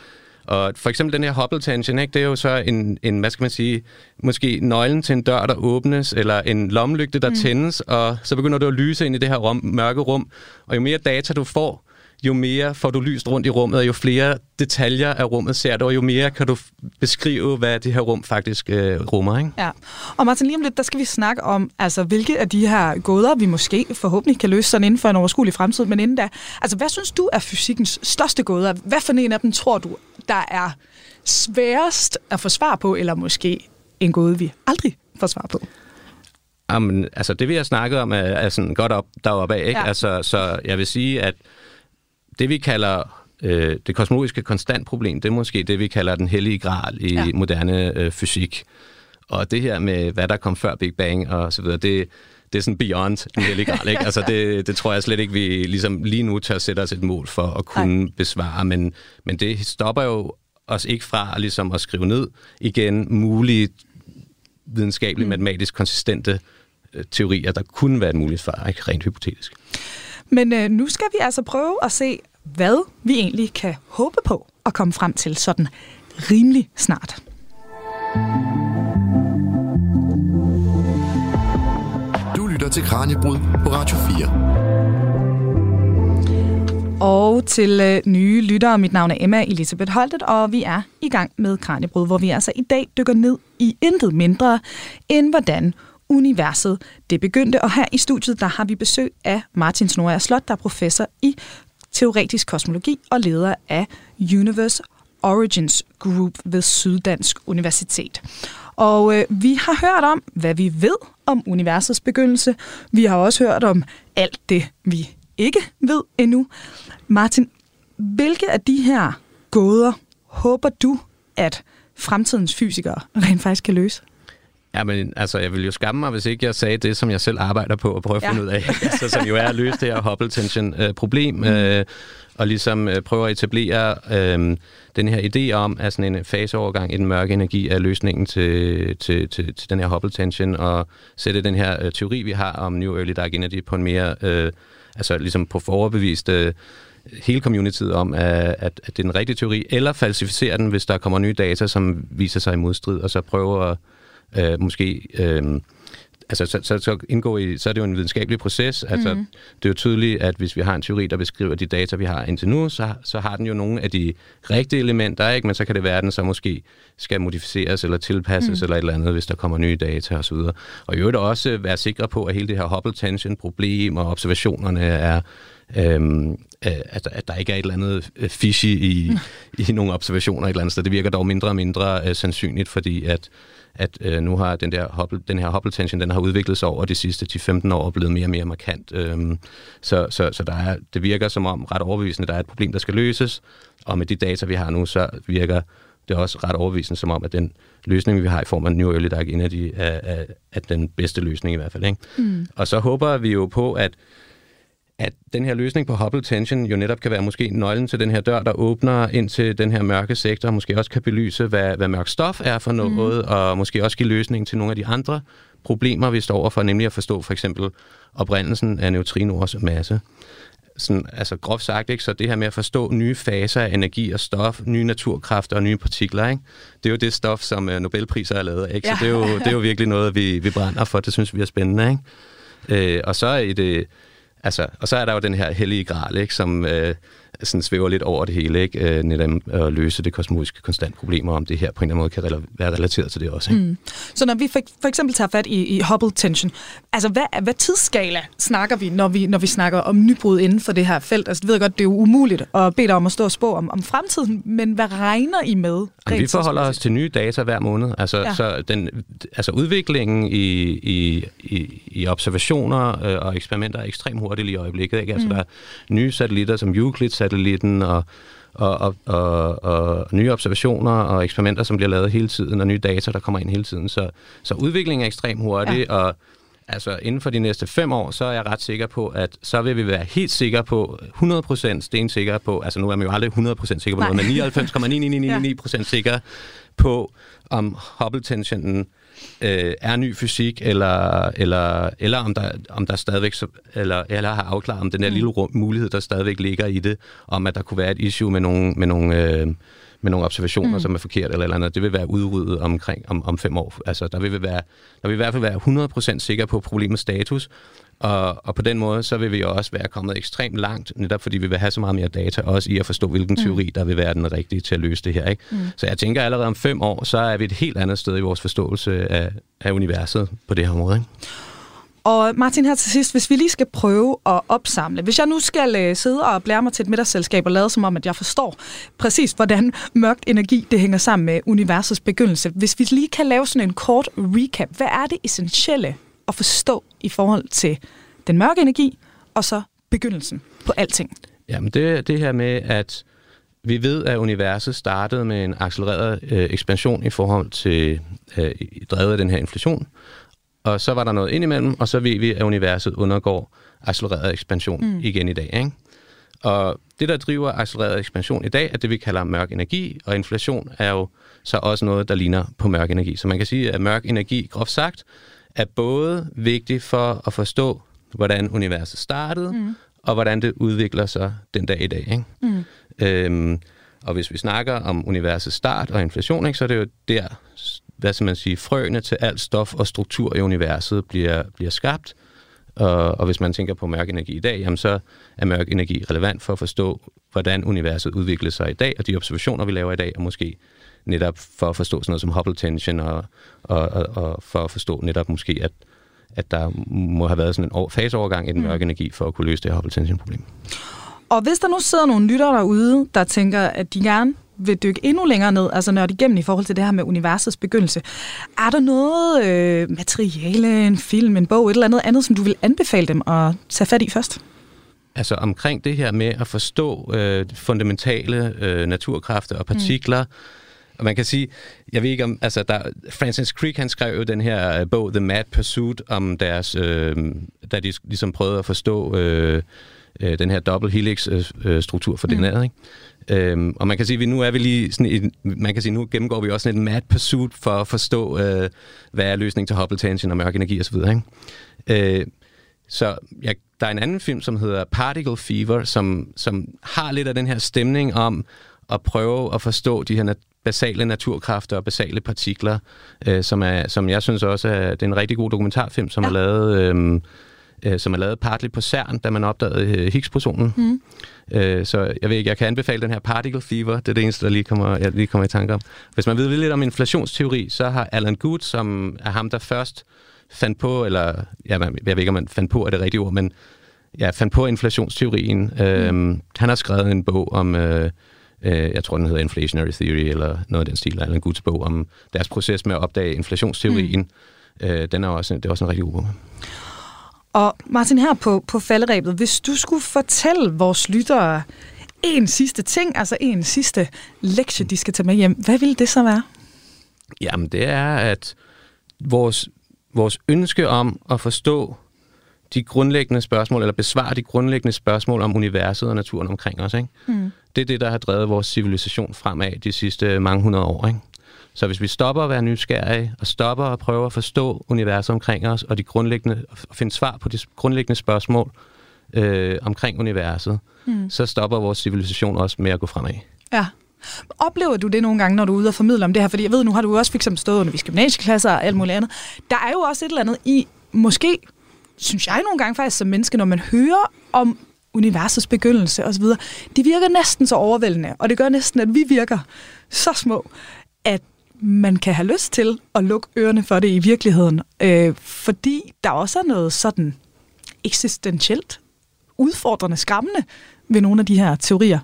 og for eksempel den her Hubble tension, ikke, det er jo så en, en, hvad skal man sige, måske nøglen til en dør, der åbnes, eller en lommelygte, der mm. tændes, og så begynder du at lyse ind i det her rum, mørke rum. Og jo mere data du får, jo mere får du lyst rundt i rummet, og jo flere detaljer af rummet ser du, og jo mere kan du beskrive, hvad det her rum faktisk øh, rummer. Ikke? Ja, og Martin, lige om lidt, der skal vi snakke om, altså, hvilke af de her gåder, vi måske forhåbentlig kan løse sådan inden for en overskuelig fremtid, men inden da, altså, hvad synes du er fysikkens største gåder? Hvad for en af dem tror du, der er sværest at få svar på, eller måske en gåde, vi aldrig får svar på? Jamen, altså det vi har snakket om er, er sådan godt op deroppe af, ikke? Ja. Altså, så jeg vil sige, at det vi kalder øh, det kosmologiske konstantproblem, det er måske det, vi kalder den hellige gral i ja. moderne øh, fysik. Og det her med, hvad der kom før Big Bang og så videre, det, det er sådan beyond den hellige gral. Ikke? *laughs* Altså det, det tror jeg slet ikke, vi ligesom lige nu tør sætte os et mål for at kunne Nej. besvare. Men, men det stopper jo os ikke fra ligesom at skrive ned igen mulige videnskabeligt, mm. matematisk konsistente øh, teorier, der kunne være et muligt svar, ikke rent hypotetisk. Men øh, nu skal vi altså prøve at se, hvad vi egentlig kan håbe på at komme frem til sådan rimelig snart. Du lytter til Kranjebrud på Radio 4. Og til øh, nye lyttere, mit navn er Emma Elisabeth Holtet, og vi er i gang med Kranjebrud, hvor vi altså i dag dykker ned i intet mindre end hvordan universet det begyndte. Og her i studiet, der har vi besøg af Martin Snorre Slot, der er professor i teoretisk kosmologi og leder af Universe Origins Group ved Syddansk Universitet. Og øh, vi har hørt om, hvad vi ved om universets begyndelse. Vi har også hørt om alt det, vi ikke ved endnu. Martin, hvilke af de her gåder håber du, at fremtidens fysikere rent faktisk kan løse? Ja, men altså, jeg ville jo skamme mig, hvis ikke jeg sagde det, som jeg selv arbejder på at prøve at Ja. finde ud af. *laughs* altså, som jo er at løse det her Hubble tension-problem, mm. øh, og ligesom øh, prøve at etablere øh, den her idé om, at sådan en faseovergang i den mørke energi er løsningen til, til, til, til den her Hubble tension, og sætte den her øh, teori, vi har om New Early Dark Energy på en mere, øh, altså ligesom på foroverbevist øh, hele communityet om, at, at, at det er den rigtige teori, eller falsificere den, hvis der kommer nye data, som viser sig i modstrid, og så prøve at øh, måske... Øh, altså, så, så, så, indgå i, så er det jo en videnskabelig proces. Altså, mm. Det er jo tydeligt, at hvis vi har en teori, der beskriver de data, vi har indtil nu, så, så har den jo nogle af de rigtige elementer, ikke? men så kan det være, at den så måske skal modificeres eller tilpasses mm. eller et eller andet, hvis der kommer nye data osv. Og i øvrigt også være sikre på, at hele det her Hubble tension-problem og observationerne er Øhm, øh, at, at der ikke er et eller andet øh, fishy i, i nogle observationer et eller andet sted. Det virker dog mindre og mindre øh, sandsynligt, fordi at, at øh, nu har den, der Hubble, den her Hubble tension, den har udviklet sig over de sidste 10-15 år og blevet mere og mere markant. Øhm, så så, så der er, det virker som om ret overbevisende, der er et problem, der skal løses, og med de data, vi har nu, så virker det også ret overbevisende som om, at den løsning, vi har i form af New Early Dark Energy, er, er, er den bedste løsning i hvert fald. Ikke? Mm. Og så håber vi jo på, at at den her løsning på Hubble tension jo netop kan være måske nøglen til den her dør, der åbner ind til den her mørke sektor, og måske også kan belyse, hvad, hvad mørk stof er for noget, mm. og måske også give løsning til nogle af de andre problemer, vi står overfor, nemlig at forstå for eksempel oprindelsen af neutrinoers masse. Sådan, altså groft sagt, ikke? så det her med at forstå nye faser af energi og stof, nye naturkræfter og nye partikler, ikke? det er jo det stof, som uh, Nobelpriser er lavet af. Ikke? Så Ja. det er, jo, det er jo virkelig noget, vi, vi brænder for. Det synes vi er spændende. Ikke? Øh, og så er det Altså, og så er der jo den her hellige gral, ikke, som øh, sådan svæver lidt over det hele, ikke? Øh, netop at løse det kosmologiske konstantproblemer, om det her på en eller anden måde kan rela- være relateret til det også. Ikke? Mm. Så når vi for, for eksempel tager fat i, i Hubble tension, altså hvad, hvad tidsskala snakker vi når, vi, når vi snakker om nybrud inden for det her felt? Altså, det ved jeg godt, det er jo umuligt at bede dig om at stå og spå om, om fremtiden, men hvad regner I med? Jamen, vi forholder os til nye data hver måned. Altså, Ja. så den, altså udviklingen i, i, i, i observationer øh, og eksperimenter er ekstremt hurtigt lige i øjeblikket. Ikke? Altså, mm. der er nye satellitter som Euclid-satellitten og, og, og, og, og nye observationer og eksperimenter, som bliver lavet hele tiden, og nye data, der kommer ind hele tiden. Så, så udviklingen er ekstremt hurtig, ja. og altså inden for de næste fem år, så er jeg ret sikker på, at så vil vi være helt sikre på, 100% stensikre på, altså nu er man jo aldrig 100% sikker på Nej. noget, men *laughs* 99,999% sikker på, om Hubble-tensionen øh, er ny fysik, eller, eller, eller om, der, om der stadigvæk, så- eller, eller har afklaret, om den der lille rum, mulighed, der stadigvæk ligger i det, om at der kunne være et issue med nogle, med nogle, øh, med nogle observationer, mm. som er forkert eller eller andet. Det vil være udryddet omkring om, om fem år. Altså, der vil, vi være, der vil i hvert fald være 100% sikre på problemets status, og, og på den måde, så vil vi jo også være kommet ekstremt langt, netop fordi vi vil have så meget mere data, også i at forstå, hvilken teori, der vil være den rigtige til at løse det her. Ikke? Mm. Så jeg tænker, allerede om fem år, så er vi et helt andet sted i vores forståelse af, af universet på det her område. Ikke? Og Martin, her til sidst, hvis vi lige skal prøve at opsamle. Hvis jeg nu skal øh, sidde og blære mig til et middagsselskab og lade som om, at jeg forstår præcis, hvordan mørkt energi det hænger sammen med universets begyndelse. Hvis vi lige kan lave sådan en kort recap. Hvad er det essentielle at forstå i forhold til den mørke energi og så begyndelsen på alting? Jamen, det, det her med, at vi ved, at universet startede med en accelereret øh, ekspansion i forhold til øh, drevet af den her inflation. Og så var der noget indimellem, og så ved vi, at universet undergår accelereret ekspansion mm. igen i dag. Ikke? Og det, der driver accelereret ekspansion i dag, er det, vi kalder mørk energi, og inflation er jo så også noget, der ligner på mørk energi. Så man kan sige, at mørk energi, groft sagt, er både vigtig for at forstå, hvordan universet startede, mm. og hvordan det udvikler sig den dag i dag. Ikke? Mm. Øhm, og hvis vi snakker om universets start og inflation, ikke, så er det jo der, hvad skal man sige, frøene til alt stof og struktur i universet bliver, bliver skabt. Og, og hvis man tænker på mørk energi i dag, jamen så er mørk energi relevant for at forstå, hvordan universet udvikler sig i dag, og de observationer, vi laver i dag, og måske netop for at forstå sådan noget som Hubble tension, og, og, og, og for at forstå netop måske, at, at der må have været sådan en faseovergang i den mørke energi, for at kunne løse det her Hubble tension problem. Og hvis der nu sidder nogle lyttere derude, der tænker, at de gerne vil dykke endnu længere ned, altså nørde igennem i forhold til det her med universets begyndelse, er der noget øh, materiale, en film, en bog, et eller andet andet, som du vil anbefale dem at tage fat i først? Altså omkring det her med at forstå øh, fundamentale øh, naturkræfter og partikler, Og man kan sige, jeg ved ikke om, altså der, Francis Crick, han skrev jo den her øh, bog, The Mad Pursuit, om deres, øh, da de ligesom prøvede at forstå øh, øh, den her double helix-struktur for mm. DNA, ikke? Øhm, og man kan sige, at nu er vi lige sådan et, man kan sige, nu gennemgår vi også sådan en mad pursuit for at forstå, øh, hvad er løsningen til Hubble tension og mørk energi osv. Ikke? Øh, så ja, der er en anden film, som hedder Particle Fever, som, som har lidt af den her stemning om at prøve at forstå de her basale naturkræfter og basale partikler, øh, som, er, som jeg synes også er, det er en rigtig god dokumentarfilm, som ja. er lavet... Øh, øh, som er lavet partly på CERN, da man opdagede øh, Higgs-bosonen. Mm. Øh, så jeg ved ikke, jeg kan anbefale den her Particle Fever, det er det eneste, der lige kommer, jeg lige kommer i tanke om. Hvis man ved lidt om inflationsteori, så har Alan Good, som er ham, der først fandt på, eller ja, jeg ved ikke, om man fandt på er det rigtige ord, men ja, fandt på inflationsteorien. Øh, mm. Han har skrevet en bog om... Øh, øh, jeg tror, den hedder Inflationary Theory, eller noget af den stil, Alan Goods bog om deres proces med at opdage inflationsteorien. Mm. Øh, den er også, det er også en rigtig god bog. Og Martin, her på, på falderæbet, hvis du skulle fortælle vores lyttere en sidste ting, altså en sidste lektie, de skal tage med hjem, hvad ville det så være? Jamen, det er, at vores, vores ønske om at forstå de grundlæggende spørgsmål, eller besvare de grundlæggende spørgsmål om universet og naturen omkring os, ikke? Mm. det er det, der har drevet vores civilisation fremad de sidste mange hundrede år. Ikke? Så hvis vi stopper at være nysgerrige, og stopper at prøve at forstå universet omkring os, og de grundlæggende, og finde svar på de grundlæggende spørgsmål øh, omkring universet, mm. så stopper vores civilisation også med at gå fremad. Ja. Oplever du det nogle gange, når du er ude og formidle om det her? Fordi jeg ved, nu har du også fx stået under gymnasieklasser og alt muligt andet. Der er jo også et eller andet i, måske, synes jeg nogle gange faktisk som menneske, når man hører om universets begyndelse osv., det virker næsten så overvældende, og det gør næsten, at vi virker så små, at man kan have lyst til at lukke ørerne for det i virkeligheden, øh, fordi der også er noget sådan eksistentielt udfordrende, skræmmende ved nogle af de her teorier.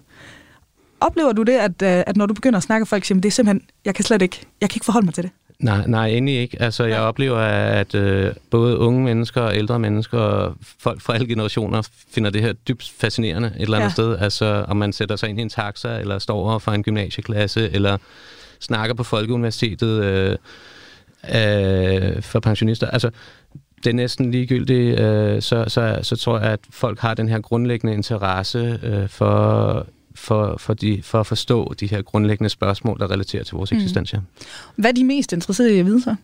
Oplever du det, at, øh, at når du begynder at snakke for eksempel, det er simpelthen, jeg kan slet ikke, jeg kan ikke forholde mig til det? Nej, nej, endelig ikke. Altså, jeg oplever, at øh, både unge mennesker og ældre mennesker og folk fra alle generationer finder det her dybt fascinerende et eller andet ja. sted. Altså, om man sætter sig ind i en taxa, eller står over for en gymnasieklasse, eller snakker på Folkeuniversitetet øh, øh, for pensionister. Altså, det er næsten ligegyldigt, øh, så, så, så tror jeg, at folk har den her grundlæggende interesse øh, for, for, for, de, for at forstå de her grundlæggende spørgsmål, der relaterer til vores mm. eksistens. Hvad er de mest interesserede i at vide så?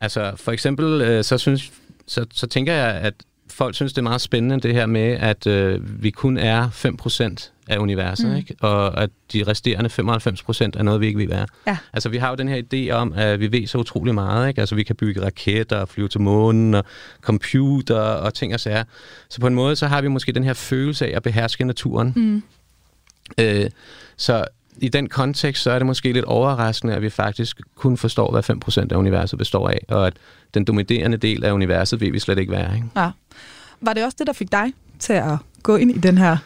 Altså, for eksempel, øh, så, synes, så, så tænker jeg, at folk synes, det er meget spændende, det her med, at øh, vi kun er 5% af universet, mm. ikke? og at de resterende 95% er noget, vi ikke vil være. Ja. Altså, vi har jo den her idé om, at vi ved så utrolig meget. Ikke? Altså, vi kan bygge raketter, flyve til månen, og computer og ting og sager. Så på en måde, så har vi måske den her følelse af at beherske naturen. Mm. Øh, så i den kontekst, så er det måske lidt overraskende, at vi faktisk kun forstår, hvad 5% af universet består af, og at den dominerende del af universet vil vi slet ikke være. Ikke? Ja. Var det også det, der fik dig til at gå ind i den her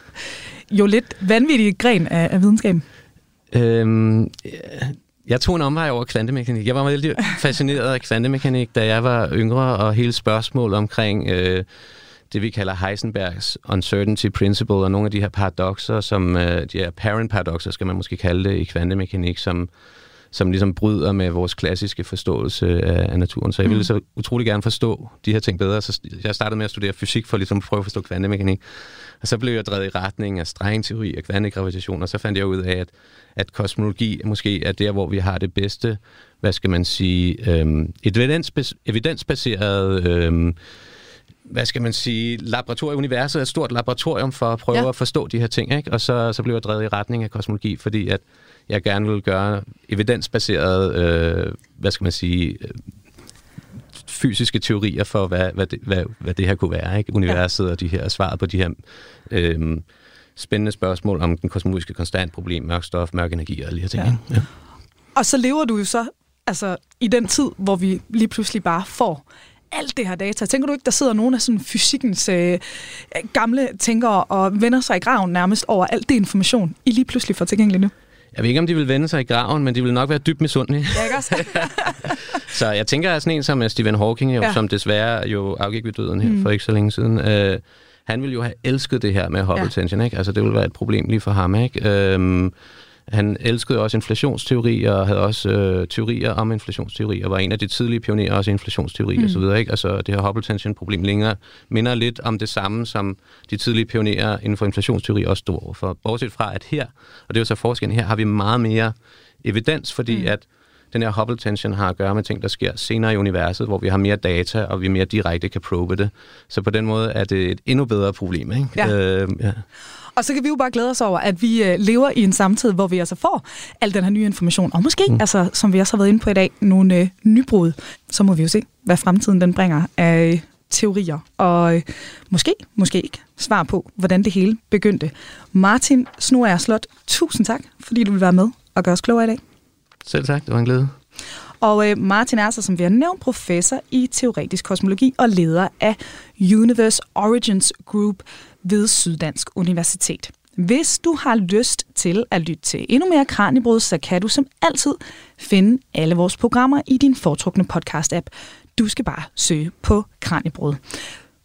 jo lidt vanvittige gren af, af videnskaben? Øhm, jeg tog en omvej over kvantemekanik. Jeg var meget fascineret af kvantemekanik, da jeg var yngre, og hele spørgsmålet omkring øh, det, vi kalder Heisenbergs uncertainty principle, og nogle af de her paradoxer, som øh, de her parent paradoxer, skal man måske kalde det i kvantemekanik, som, som ligesom bryder med vores klassiske forståelse af, af naturen. Så jeg ville mm. så utrolig gerne forstå de her ting bedre. Så jeg startede med at studere fysik for ligesom at prøve at forstå kvantemekanik. Og så blev jeg drevet i retning af strengteori og kvantegravitation, og så fandt jeg ud af, at, at kosmologi måske er der, hvor vi har det bedste, hvad skal man sige, øhm, evidensbas- evidensbaseret øhm, hvad skal man sige, laboratorium, universet er et stort laboratorium for at prøve ja. at forstå de her ting, ikke? og så, så blev jeg drevet i retning af kosmologi, fordi at jeg gerne vil gøre evidensbaseret, øh, hvad skal man sige, øh, fysiske teorier for, hvad, hvad, det, hvad, hvad det her kunne være, ikke? universet ja. og de her svaret på de her øh, spændende spørgsmål om den kosmologiske konstant problem, mørk stof, mørk energi og alle de her ting. Ja. Ja. Og så lever du jo så altså, i den tid, hvor vi lige pludselig bare får alt det her data. Tænker du ikke, der sidder nogle af sådan fysikkens øh, gamle tænkere og vender sig i graven nærmest over alt det information, I lige pludselig får tilgængeligt nu? Jeg ved ikke, om de vil vende sig i graven, men de vil nok være dybt misundelige. Ja, ikke også? *laughs* så jeg tænker, at sådan en som Stephen Hawking, jo, ja. som desværre jo afgik ved døden her mm. for ikke så længe siden, øh, han ville jo have elsket det her med Hubble ja. tension, ikke? Altså, det ville være et problem lige for ham, ikke? Øhm, Han elskede også inflationsteori og havde også øh, teorier om inflationsteori, og var en af de tidlige pionerer også i inflationsteori mm. osv. Ikke? Altså det her Hubble tension-problem længere minder lidt om det samme, som de tidlige pionerer inden for inflationsteori også stod for. Bortset fra, at her, og det er jo så forskellen her, har vi meget mere evidens, fordi mm. at den her Hubble tension har at gøre med ting, der sker senere i universet, hvor vi har mere data, og vi mere direkte kan probe det. Så på den måde er det et endnu bedre problem. Ikke? Ja. Øh, ja. Og så kan vi jo bare glæde os over, at vi øh, lever i en samtid, hvor vi altså får al den her nye information, og måske, mm. altså, som vi også har været inde på i dag, nogle øh, nybrud. Så må vi jo se, hvad fremtiden den bringer af øh, teorier, og øh, måske, måske ikke svar på, hvordan det hele begyndte. Martin Snoer Slot, tusind tak, fordi du vil være med og gøre os klogere i dag. Selv tak, det var en glæde. Og øh, Martin er så, som vi har nævnt, professor i teoretisk kosmologi og leder af Universe Origins Group ved Syddansk Universitet. Hvis du har lyst til at lytte til endnu mere Kranjebrud, så kan du som altid finde alle vores programmer i din foretrukne podcast-app. Du skal bare søge på Kranjebrud.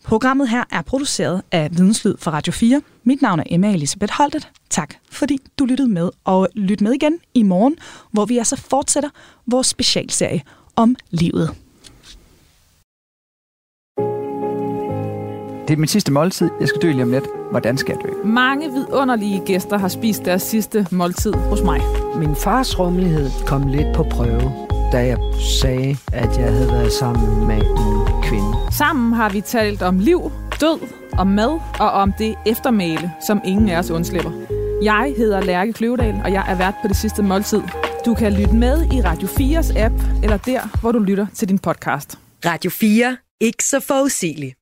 Programmet her er produceret af Videnslyd for Radio 4. Mit navn er Emma Elisabeth Holtet. Tak, fordi du lyttede med, og lyt med igen i morgen, hvor vi altså fortsætter vores specialserie om livet. Det er min sidste måltid. Jeg skal dø lige om lidt. Hvordan skal jeg dø? Mange vidunderlige gæster har spist deres sidste måltid hos mig. Min fars rummelighed kom lidt på prøve, da jeg sagde, at jeg havde været sammen med en kvinde. Sammen har vi talt om liv, død, om mad og om det eftermæle, som ingen af os undslipper. Jeg hedder Lærke Kløvedal, og jeg er vært på det sidste måltid. Du kan lytte med i Radio 4's app, eller der, hvor du lytter til din podcast. Radio 4. Ikke så forudsigeligt.